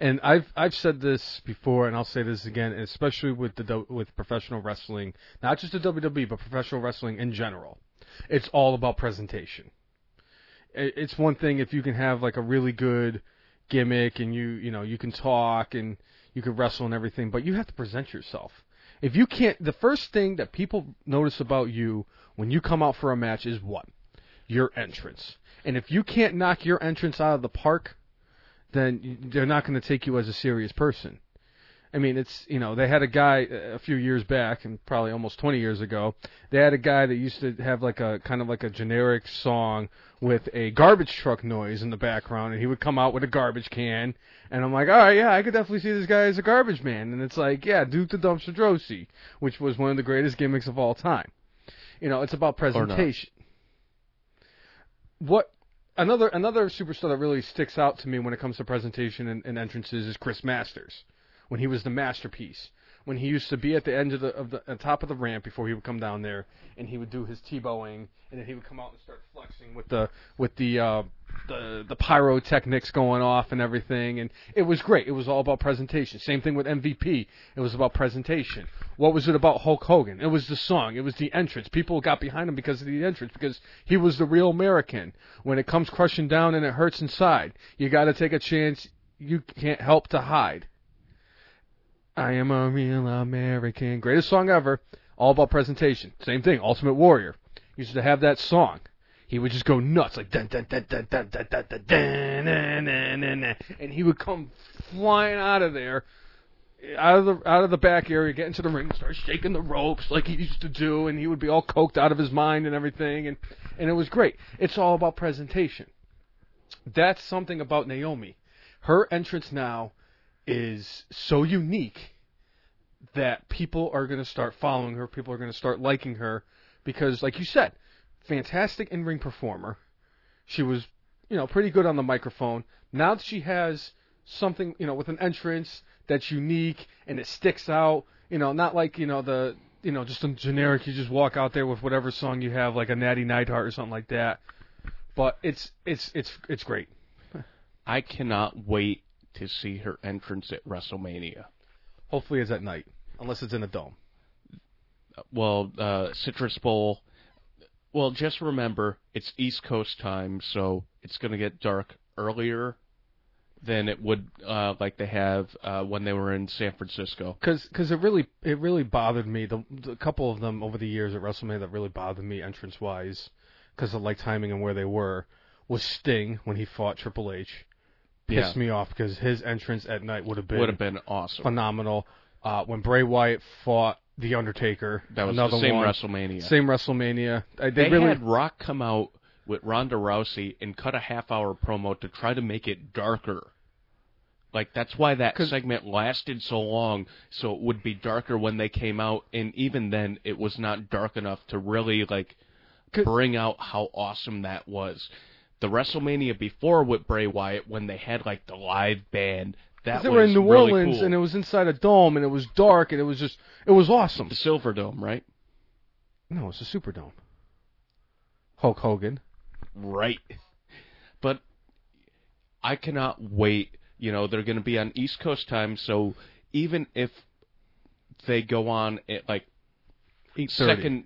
And I've I've said this before, and I'll say this again, especially with the with professional wrestling, not just the WWE, but professional wrestling in general. It's all about presentation. It's one thing if you can have like a really good gimmick and you you know you can talk and you can wrestle and everything, but you have to present yourself. If you can't, the first thing that people notice about you when you come out for a match is what? Your entrance. And if you can't knock your entrance out of the park, then they're not going to take you as a serious person. I mean, it's you know they had a guy uh, a few years back, and probably almost 20 years ago. They had a guy that used to have like a kind of like a generic song with a garbage truck noise in the background, and he would come out with a garbage can, and I'm like, all right, yeah, I could definitely see this guy as a garbage man, and it's like, yeah, Duke the Dumpster Droese, which was one of the greatest gimmicks of all time. You know, it's about presentation. What another another superstar that really sticks out to me when it comes to presentation and, and entrances is Chris Masters when he was the masterpiece. When he used to be at the end of the of the top of the ramp before he would come down there, and he would do his T-bowing, and then he would come out and start flexing with the with the uh, the the pyrotechnics going off and everything, and it was great. It was all about presentation. Same thing with MVP. It was about presentation. What was it about Hulk Hogan? It was the song. It was the entrance. People got behind him because of the entrance, because he was the real American. When it comes crushing down and it hurts inside, you got to take a chance. You can't help to hide. I am a real American. Greatest song ever. All about presentation. Same thing. Ultimate Warrior used to have that song. He would just go nuts like dun dun dun dun dun dun dun dun, dun, dun, dun, dun, and he would come flying out of there, out of the out of the back area, get into the ring, start shaking the ropes like he used to do, and he would be all coked out of his mind and everything, and and it was great. It's all about presentation. That's something about Naomi. Her entrance now is so unique that people are going to start following her. People are going to start liking her because, like you said, fantastic in ring performer. She was, you know, pretty good on the microphone. Now that she has something, you know, with an entrance that's unique and it sticks out, you know, not like, you know, the, you know, just a generic, you just walk out there with whatever song you have, like a Natty Neidhart or something like that. But it's, it's, it's, it's great. I cannot wait to see her entrance at WrestleMania. Hopefully it's at night, unless it's in a dome. Well, uh, Citrus Bowl. Well, just remember it's East Coast time, so it's going to get dark earlier than it would uh, like they have uh, when they were in San Francisco. Because cause it really it really bothered me. The, the couple of them over the years at WrestleMania that really bothered me entrance wise, because of like timing and where they were, was Sting when he fought Triple H. Pissed Yeah. me off because his entrance at night would have been Would have been awesome. phenomenal. Uh, when Bray Wyatt fought the Undertaker, That was another the same one, WrestleMania. Same WrestleMania. They, they really had Rock come out with Ronda Rousey and cut a half hour promo to try to make it darker. Like that's why that segment lasted so long, so it would be darker when they came out, and even then, it was not dark enough to really like bring out how awesome that was. The WrestleMania before with Bray Wyatt, when they had like the live band, that they was were in New really Orleans cool. and it was inside a dome and it was dark and it was just it was awesome. the Silver Dome, right? No, it's a Superdome. Hulk Hogan. Right. But I cannot wait. You know, they're going to be on East Coast time, so even if they go on at like second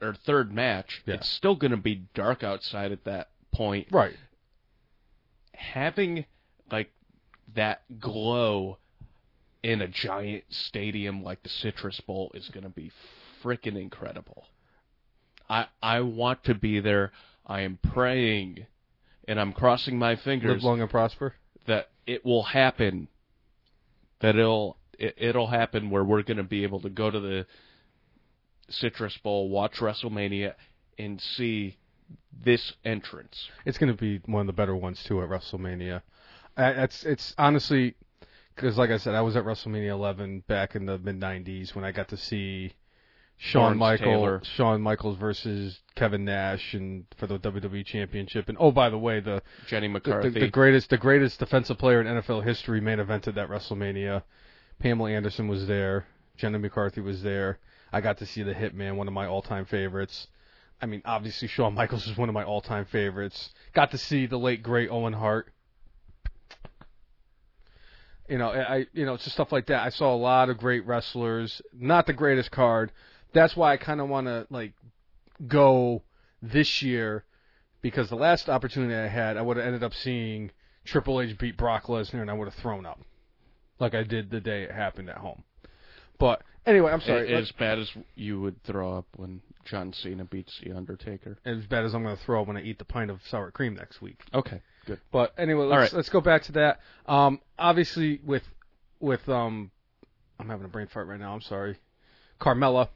or third match, Yeah. it's still going to be dark outside at that point. Right. Having like that glow in a giant stadium like the Citrus Bowl is going to be freaking incredible. I I want to be there. I am praying and I'm crossing my fingers. Live long and prosper. that it will happen. That it'll it, it'll happen where we're going to be able to go to the Citrus Bowl, watch WrestleMania, and see this entrance. It's going to be one of the better ones too at WrestleMania. It's it's honestly because, like I said, I was at WrestleMania 11 back in the mid 90s when I got to see Shawn Lawrence Michael, Taylor. Shawn Michaels versus Kevin Nash, and for the WWE Championship. And oh, by the way, the Jenny the, McCarthy. the, the greatest the greatest defensive player in NFL history main evented that WrestleMania. Pamela Anderson was there. Jenny McCarthy was there. I got to see the Hitman, one of my all-time favorites. I mean, obviously Shawn Michaels is one of my all-time favorites. Got to see the late great Owen Hart. You know, I you know, it's just stuff like that. I saw a lot of great wrestlers. Not the greatest card. That's why I kind of want to like go this year because the last opportunity I had, I would have ended up seeing Triple H beat Brock Lesnar, and I would have thrown up, like I did the day it happened at home. But anyway, I'm sorry. A- As bad as you would throw up when John Cena beats The Undertaker. as bad as I'm going to throw up when I eat the pint of sour cream next week. Okay, good. But anyway, let's, All right. let's go back to that. Um, obviously, with with um, I'm having a brain fart right now. I'm sorry, Carmella.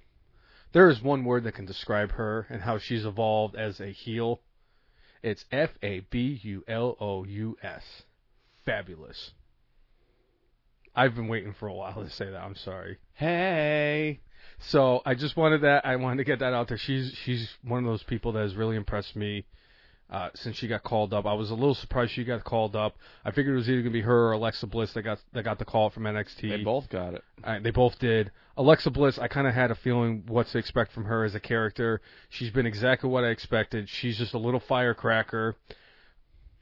There is one word that can describe her and how she's evolved as a heel. It's F A B U L O U S. Fabulous. I've been waiting for a while to say that. I'm sorry. Hey. So I just wanted that. I wanted to get that out there. She's she's one of those people that has really impressed me uh, since she got called up. I was a little surprised she got called up. I figured it was either gonna be her or Alexa Bliss that got that got the call from NXT. They both got it. Uh, they both did. Alexa Bliss, I kind of had a feeling what to expect from her as a character. She's been exactly what I expected. She's just a little firecracker.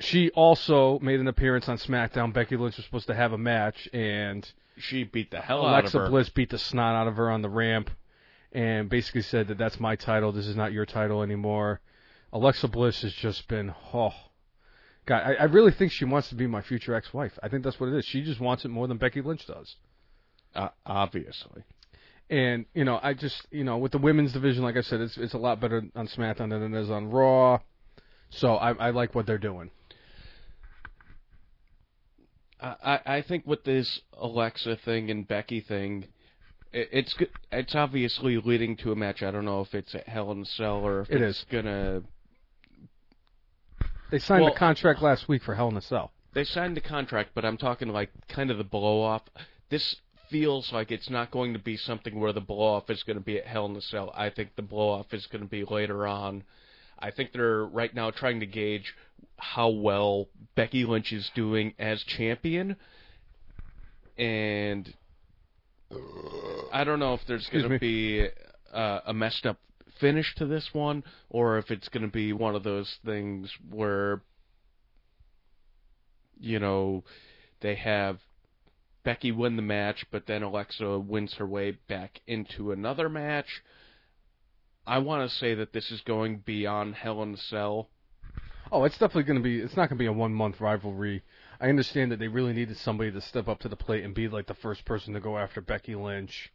She also made an appearance on SmackDown. Becky Lynch was supposed to have a match, and She beat the hell Alexa out of her. Alexa Bliss beat the snot out of her on the ramp and basically said that that's my title. This is not your title anymore. Alexa Bliss has just been, oh, God, I, I really think she wants to be my future ex-wife. I think that's what it is. She just wants it more than Becky Lynch does. Uh, obviously. And you know, I just you know, with the women's division, like I said, it's it's a lot better on SmackDown than it is on Raw. So I, I like what they're doing. I, I I think with this Alexa thing and Becky thing, it, it's it's obviously leading to a match. I don't know if it's at Hell in a Cell or if It it's is. gonna. They signed Well- the contract last week for Hell in a Cell. They signed the contract, but I'm talking like kind of the blow off. This feels like it's not going to be something where the blow off is going to be at Hell in a Cell. I think the blow off is going to be later on. I think they're right now trying to gauge how well Becky Lynch is doing as champion, and I don't know if there's going to be uh, a messed up finish to this one, or if it's going to be one of those things where you know they have Becky win the match, but then Alexa wins her way back into another match. I want to say that this is going beyond Hell in a Cell. Oh, it's definitely going to be. It's not going to be a one month rivalry. I understand that they really needed somebody to step up to the plate and be like the first person to go after Becky Lynch.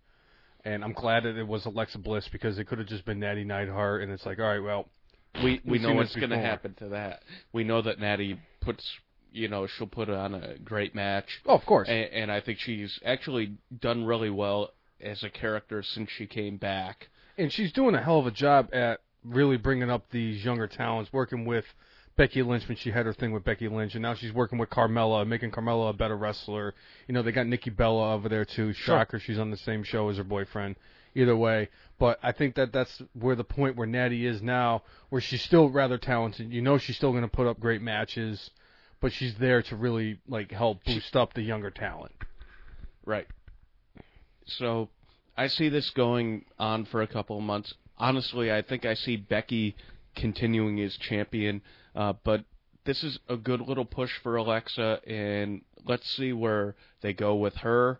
And I'm glad that it was Alexa Bliss because it could have just been Natty Neidhart. And it's like, all right, well, We we know what's going to happen to that. We know that Natty puts, you know, she'll put on a great match, oh, of course. and, and I think she's actually done really well as a character since she came back. And she's doing a hell of a job at really bringing up these younger talents, working with Becky Lynch when she had her thing with Becky Lynch, and now she's working with Carmella, making Carmella a better wrestler. You know, they got Nikki Bella over there too. Sure. Shocker, she's on the same show as her boyfriend. Either way, but I think that that's where the point where Natty is now, where she's still rather talented. You know, she's still going to put up great matches, but she's there to really like help boost up the younger talent. Right. So I see this going on for a couple of months. Honestly, I think I see Becky continuing as champion, uh, but this is a good little push for Alexa, and let's see where they go with her,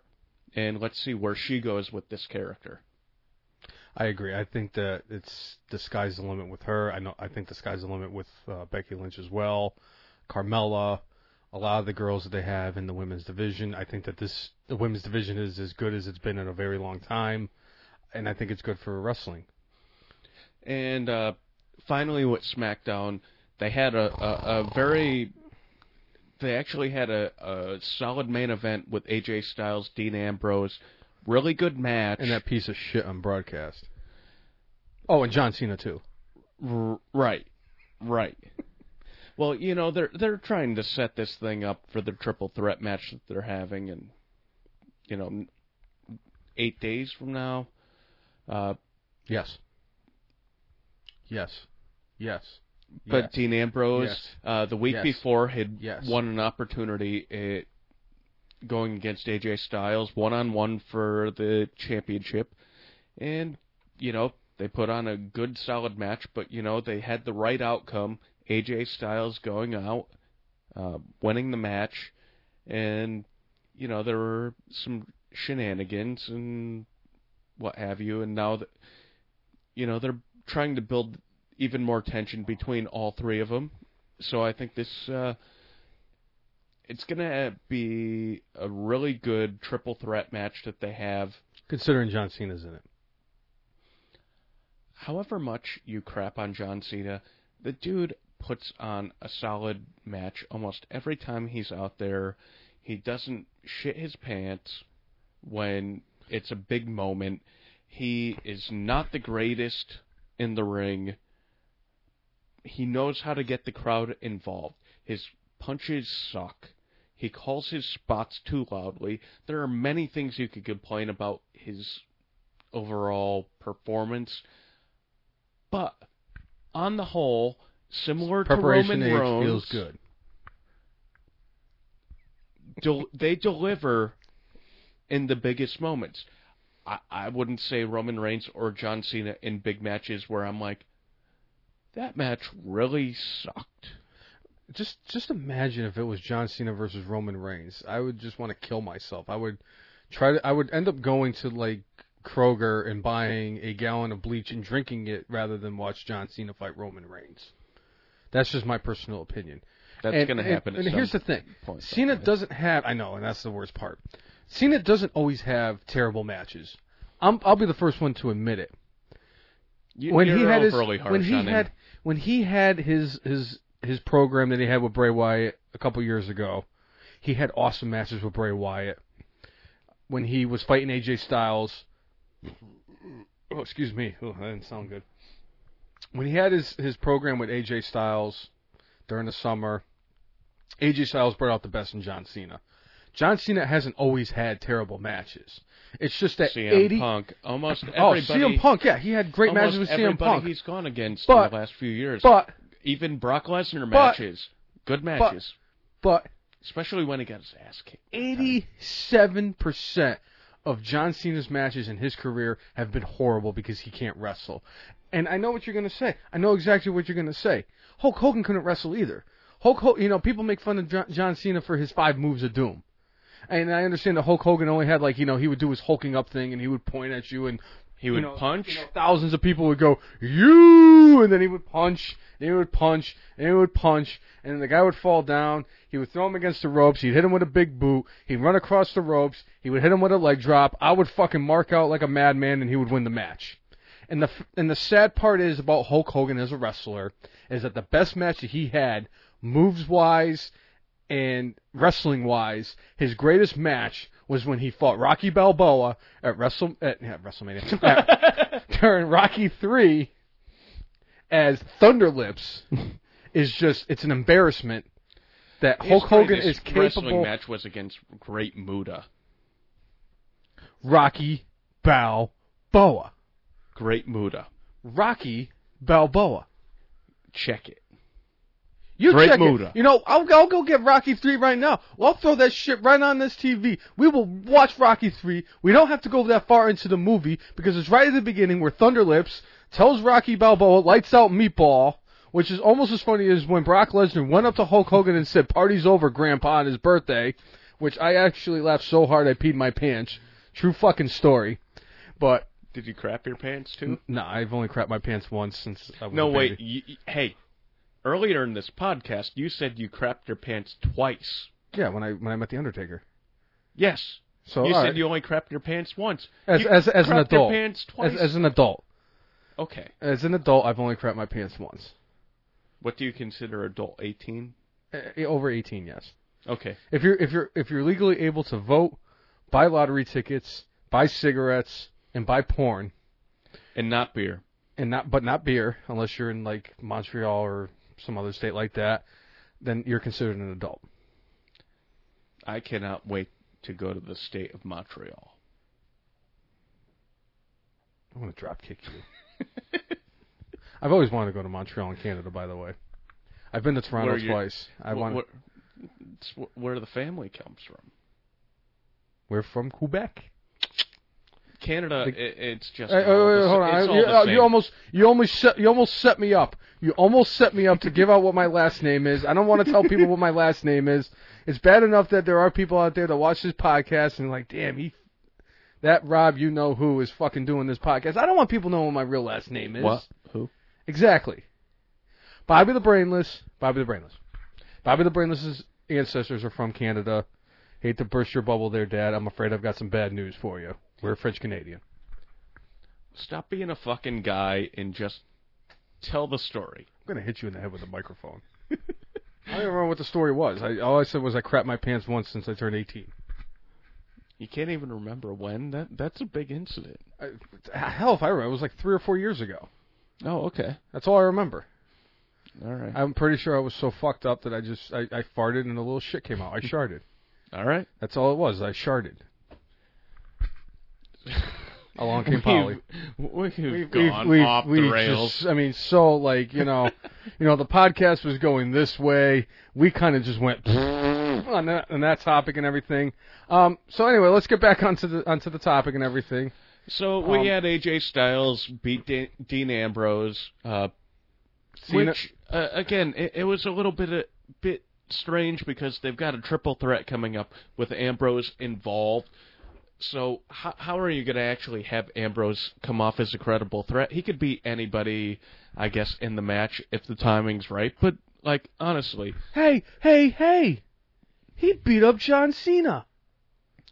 and let's see where she goes with this character. I agree. I think that it's the sky's the limit with her. I know. I think the sky's the limit with uh, Becky Lynch as well. Carmella, a lot of the girls that they have in the women's division. I think that this the women's division is as good as it's been in a very long time, and I think it's good for wrestling. And uh, finally, with SmackDown, they had a, a, a very. They actually had a, a solid main event with AJ Styles, Dean Ambrose. Really good match. And that piece of shit on broadcast. Oh, and John Cena too. R- right, right. Well, you know they're they're trying to set this thing up for the triple threat match that they're having, and you know, eight days from now. Uh, Yes. Yes. Yes. but Yes. Dean Ambrose, Yes. uh, the week Yes. before, had Yes. won an opportunity at going against AJ Styles one on one for the championship, and you know they put on a good solid match. But you know they had the right outcome. AJ Styles going out, uh, winning the match, and you know there were some shenanigans and what have you, and now that you know they're trying to build even more tension between all three of them. So I think this uh, it's gonna be a really good triple threat match that they have. Considering John Cena's in it. However much you crap on John Cena, the dude puts on a solid match almost every time he's out there. He doesn't shit his pants when it's a big moment. He is not the greatest in the ring. He knows how to get the crowd involved. His punches suck. He calls his spots too loudly. There are many things you could complain about his overall performance. But on the whole, similar to Roman Reigns, feels good. del- they deliver in the biggest moments. I, I wouldn't say Roman Reigns or John Cena in big matches where I'm like, that match really sucked. Just just imagine if it was John Cena versus Roman Reigns. I would just want to kill myself. I would try to I would end up going to like Kroger and buying a gallon of bleach and drinking it rather than watch John Cena fight Roman Reigns. That's just my personal opinion. That's going to happen. And, at here's the thing: point, Cena doesn't have. I know, and that's the worst part. Cena doesn't always have terrible matches. I'm, I'll be the first one to admit it. You, when he had his when he on him. had when he had his his his program that he had with Bray Wyatt a couple years ago, he had awesome matches with Bray Wyatt. When he was fighting AJ Styles, oh excuse me, oh, that didn't sound good. When he had his his program with AJ Styles during the summer, AJ Styles brought out the best in John Cena. John Cena hasn't always had terrible matches. It's just that CM 80 Punk, almost oh, everybody. Oh, everybody. CM Punk, yeah, he had great matches with CM Punk. he's gone against But- in the last few years. But Even Brock Lesnar but- matches, good matches, but especially when he got his ass kicked. eighty-seven percent of John Cena's matches in his career have been horrible because he can't wrestle. And I know what you're going to say. I know exactly what you're going to say. Hulk Hogan couldn't wrestle either. Hulk, Ho- you know, people make fun of John, John Cena for his five moves of doom. And I understand that Hulk Hogan only had like, you know, he would do his hulking up thing and he would point at you and He would you know, punch. you know, thousands of people would go, you, and then he would punch, and he would punch, and he would punch, and then the guy would fall down. He would throw him against the ropes. He'd hit him with a big boot. He'd run across the ropes. He would hit him with a leg drop. I would fucking mark out like a madman, and he would win the match. And the and the sad part is about Hulk Hogan as a wrestler is that the best match that he had, moves wise and wrestling wise, his greatest match was when he fought Rocky Balboa at Wrestle at yeah, WrestleMania *laughs* at- during Rocky Three as Thunderlips *laughs* is just it's an embarrassment that His Hulk Hogan is Wrestling match was against Great Muta. Rocky Balboa. Great Muta. Rocky Balboa. Check it. You Great check Muta. it. You know, I'll, I'll go get Rocky 3 right now. Well, I'll throw that shit right on this TV. We will watch Rocky 3. We don't have to go that far into the movie because it's right at the beginning where Thunderlips tells Rocky Balboa, lights out meatball, which is almost as funny as when Brock Lesnar went up to Hulk Hogan and said, party's over, Grandpa, on his birthday, which I actually laughed so hard I peed my pants. True fucking story. But, Did you crap your pants too? no, I've only crapped my pants once since I was No, a wait. baby. You, you- hey, earlier in this podcast, you said you crapped your pants twice. Yeah, when I, when I met The Undertaker. Yes. So, you all said right. you only crapped your pants once. As, You as, as an crapped your adult. pants twice. As, as an adult. okay. As an adult, I've only crapped my pants once. What do you consider adult? 18? Uh, over 18, yes. Okay. If you're if you're if you're legally able to vote, buy lottery tickets, buy cigarettes, and buy porn, And not beer. and not but not beer, unless you're in like Montreal or some other state like that, then you're considered an adult. I cannot wait to go to the state of Montreal. I'm gonna drop kick you. *laughs* I've always wanted to go to Montreal in Canada, by the way. I've been to Toronto Where you- twice. I want. wh- it's where the family comes from. We're from Quebec. Canada, The- it's just. Hey, all wait, wait, the, hold on. You, uh, you almost, you almost, set, you almost set me up. You almost set me up to give out what my last name is. I don't want to tell people what my last name is. It's bad enough that there are people out there that watch this podcast and like, damn, he, that Rob, you know who is fucking doing this podcast. I don't want people knowing what my real last name is. What? Who? Exactly. Bobby the Brainless. Bobby the Brainless. Bobby the Brainless's ancestors are from Canada. Hate to burst your bubble there, Dad. I'm afraid I've got some bad news for you. We're French Canadian. Stop being a fucking guy and just tell the story. I'm gonna hit you in the head with a microphone. *laughs* I don't even remember what the story was. I, all I said was I crapped my pants once since I turned 18. You can't even remember when. That that's a big incident. I, hell, if I remember, it was like three or four years ago. Oh, okay. That's all I remember. All right. I'm pretty sure I was so fucked up that I just I, I farted and a little shit came out. I sharded. *laughs* All right. That's all it was. I sharded. *laughs* Along came Polly. We've, we've, We've- gone we've- off we've the rails. just- I mean, so like you know, *laughs* you know, the podcast was going this way. We kind of just went *laughs* on that on that topic and everything. Um, so anyway, let's get back onto the onto the topic and everything. So we Um, had AJ Styles beat De- Dean Ambrose, uh, which uh, again it, it was a little bit a bit strange because they've got a triple threat coming up with Ambrose involved. So how how are you going to actually have Ambrose come off as a credible threat? He could beat anybody, I guess, in the match if the timing's right. But like honestly, Hey, hey, hey! He beat up John Cena.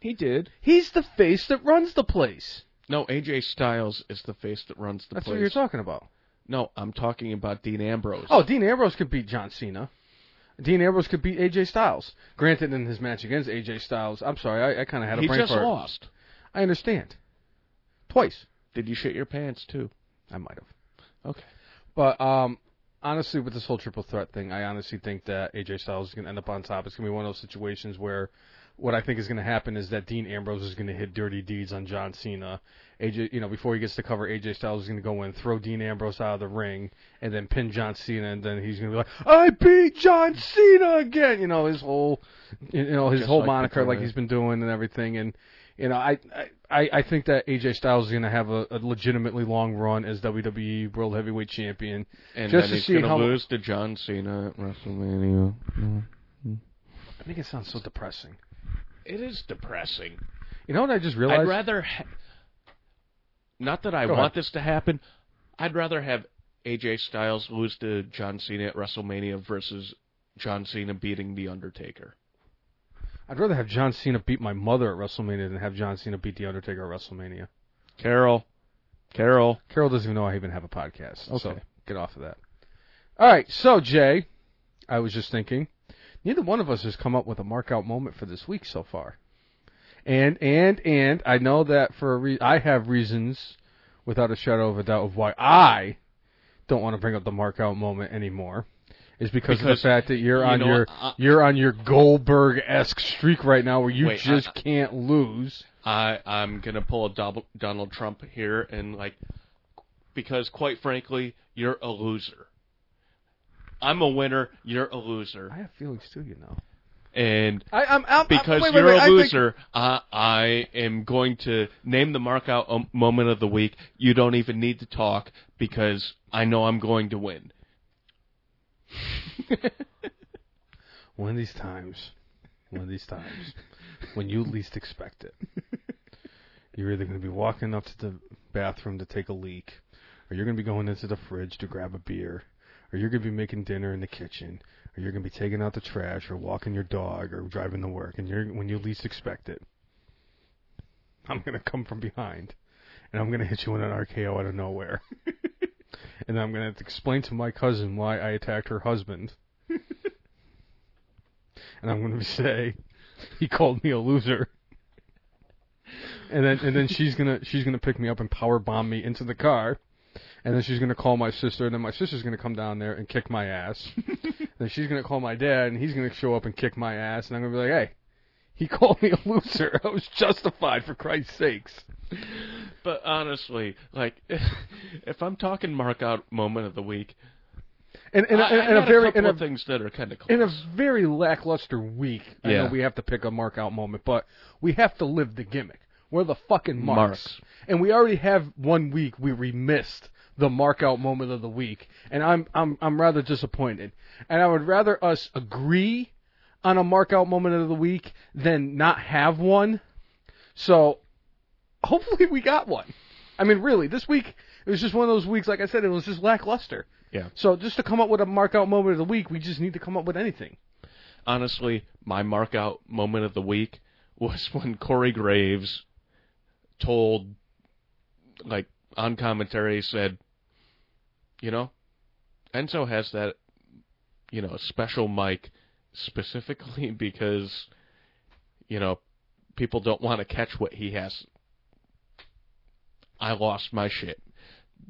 he did. He's the face that runs the place. No, AJ Styles is the face that runs the That's place. what you're talking about. No, I'm talking about Dean Ambrose. Oh, Dean Ambrose could beat John Cena. Dean Ambrose could beat AJ Styles. Granted, in his match against AJ Styles, I'm sorry, I, I kind of had a he brain just fart. lost. I understand. Twice, Did you shit your pants too? I might have. Okay. But um, honestly, with this whole triple threat thing, I honestly think that AJ Styles is going to end up on top. It's going to be one of those situations where what I think is going to happen is that Dean Ambrose is going to hit dirty deeds on John Cena. AJ, you know, before he gets to cover, AJ Styles is going to go in, throw Dean Ambrose out of the ring, and then pin John Cena, and then he's going to be like, "I beat John Cena again." You know, his whole, you know, his Just whole like moniker, like he's been doing and everything, and. You know, I, I I think that AJ Styles is going to have a, a legitimately long run as WWE World Heavyweight Champion. And Just then to he's going to lose to John Cena at WrestleMania. I think it sounds so depressing. It is depressing. You know what I just realized? I'd rather. Ha- not that I Go want ahead. this to happen. I'd rather have AJ Styles lose to John Cena at WrestleMania versus John Cena beating The Undertaker. I'd rather have John Cena beat my mother at WrestleMania than have John Cena beat The Undertaker at WrestleMania. Carol. Carol. Carol doesn't even know I even have a podcast. So Okay. get off of that. All right, so Jay, I was just thinking, neither one of us has come up with a mark out moment for this week so far. And and and I know that for a re- I have reasons without a shadow of a doubt of why I don't want to bring up the mark out moment anymore. Is because, of the fact that you're you on your I- you're on your Goldberg esque streak right now where you Wait, just I- can't lose. I I'm gonna pull a double, Donald Trump here and like because quite frankly you're a loser. I'm a winner. You're a loser, I have feelings too, you know. and I, I'm out because wait, wait, you're wait, a I think- loser, I I am going to name the mark out um, moment of the week. You don't even need to talk because I know I'm going to win. *laughs* One of these times, one of these times, when you least expect it, *laughs* you're either going to be walking up to the bathroom to take a leak, or you're going to be going into the fridge to grab a beer, or you're going to be making dinner in the kitchen, or you're going to be taking out the trash, or walking your dog, or driving to work, and you're when you least expect it, I'm going to come from behind, and I'm going to hit you with an RKO out of nowhere. *laughs* and I'm going to explain to my cousin why I attacked her husband *laughs* and I'm going to say he called me a loser. And then and then she's gonna she's gonna pick me up and power bomb me into the car, and then she's gonna call my sister, and then my sister's gonna come down there and kick my ass. *laughs* then she's gonna call my dad, and he's gonna show up and kick my ass, and I'm gonna be like, hey, he *laughs* called me a loser. I was justified for Christ's sakes. But honestly, like *laughs* if I'm talking mark out moment of the week, And and, I, and, and a very couple and a, things that are kind of close. in a very lackluster week, I know Yeah. we have to pick a mark out moment, but we have to live the gimmick. We're the fucking marks. Marks. And we already have one week we missed the mark out moment of the week. And I'm I'm I'm rather disappointed. And I would rather us agree on a mark out moment of the week than not have one. So hopefully we got one. I mean really, this week it was just one of those weeks, like I said, it was just lackluster. Yeah. So just to come up with a mark out moment of the week, we just need to come up with anything. honestly, my mark out moment of the week was *laughs* when Corey Graves told, like, on commentary, said, you know, Enzo has that, you know, special mic specifically *laughs* because, you know, people don't want to catch what he has. I lost my shit.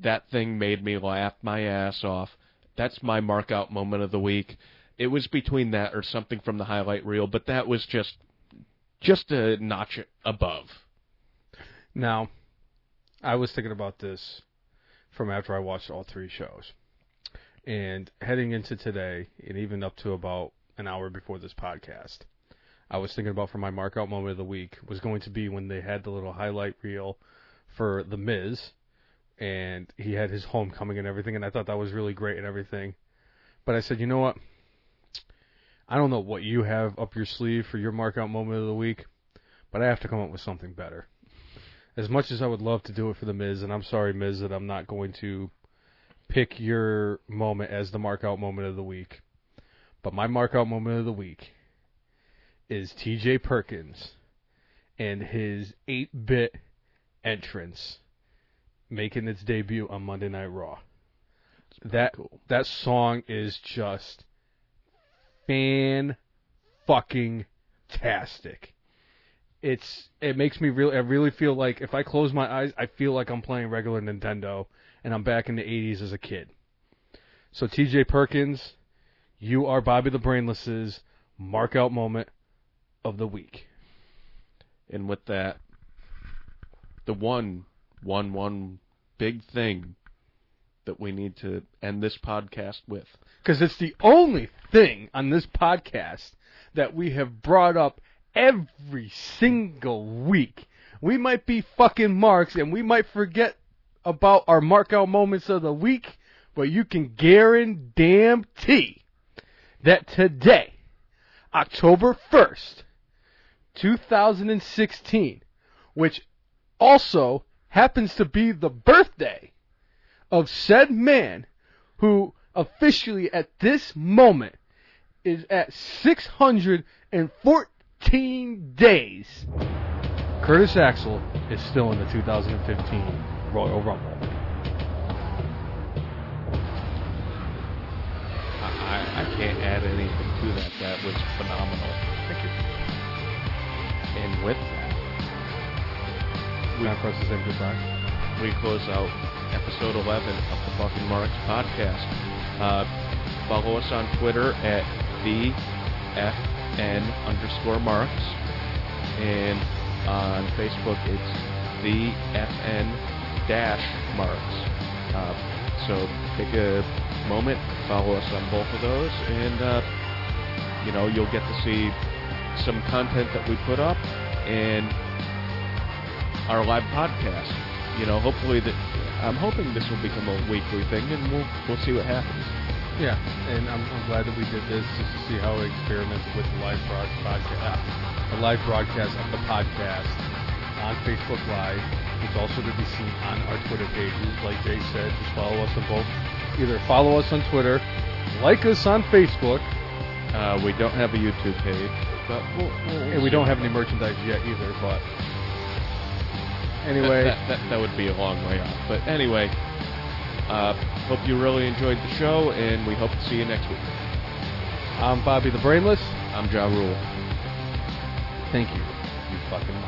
That thing made me laugh my ass off. That's my mark out moment of the week. It was between that or something from the highlight reel, but that was just just a notch above. Now, I was thinking about this from after I watched all three shows. And heading into today, and even up to about an hour before this podcast, I was thinking about for my mark out moment of the week was going to be when they had the little highlight reel for The Miz, and he had his homecoming and everything, and I thought that was really great and everything. But I said, you know what? I don't know what you have up your sleeve for your mark out moment of the week, but I have to come up with something better. As much as I would love to do it for the Miz, and I'm sorry, Miz, that I'm not going to pick your moment as the mark out moment of the week. But my mark out moment of the week is TJ Perkins and his 8 bit entrance making its debut on Monday Night Raw. That cool. that song is just fan fucking tastic. It's it makes me really I really feel like if I close my eyes, I feel like I'm playing regular Nintendo and I'm back in the 80s as a kid. So TJ Perkins, you are Bobby the Brainless's mark out moment of the week. And with that, the one, one, one big thing that we need to end this podcast with. Because it's the only thing on this podcast that we have brought up every single week. We might be fucking marks and we might forget about our mark out moments of the week, but you can guarantee that today, October 1st, 2016, which also happens to be the birthday of said man who officially at this moment is at 614 days. Curtis Axel is still in the 2015 Royal Rumble. I, I, I can't add anything to that. That was phenomenal. Thank you. And with that, Time for us to say goodbye. we close out episode 11 of the Fucking Marks podcast. Uh, follow us on Twitter at the FN underscore Marks. And on Facebook, it's the FN dash Marks. Uh, so take a moment, follow us on both of those, and uh, you know you'll get to see some content that we put up and our live podcast. You know, hopefully that I'm hoping this will become a weekly thing, and we'll we'll see what happens. Yeah, and I'm, I'm glad that we did this just to see how we experiment with the live broad- podcast, the live broadcast of the podcast on Facebook Live. It's also to be seen on our Twitter pages. Like Jay said, just follow us on both. Either follow us on Twitter, like us on Facebook, Uh, we don't have a YouTube page, but we'll, we'll, and we don't have any merchandise yet either. But anyway, that, *laughs* that, that, that would be a long way off. But anyway, uh, hope you really enjoyed the show, and we hope to see you next week. I'm Bobby the Brainless. I'm Ja Rule. Thank you, you fucking.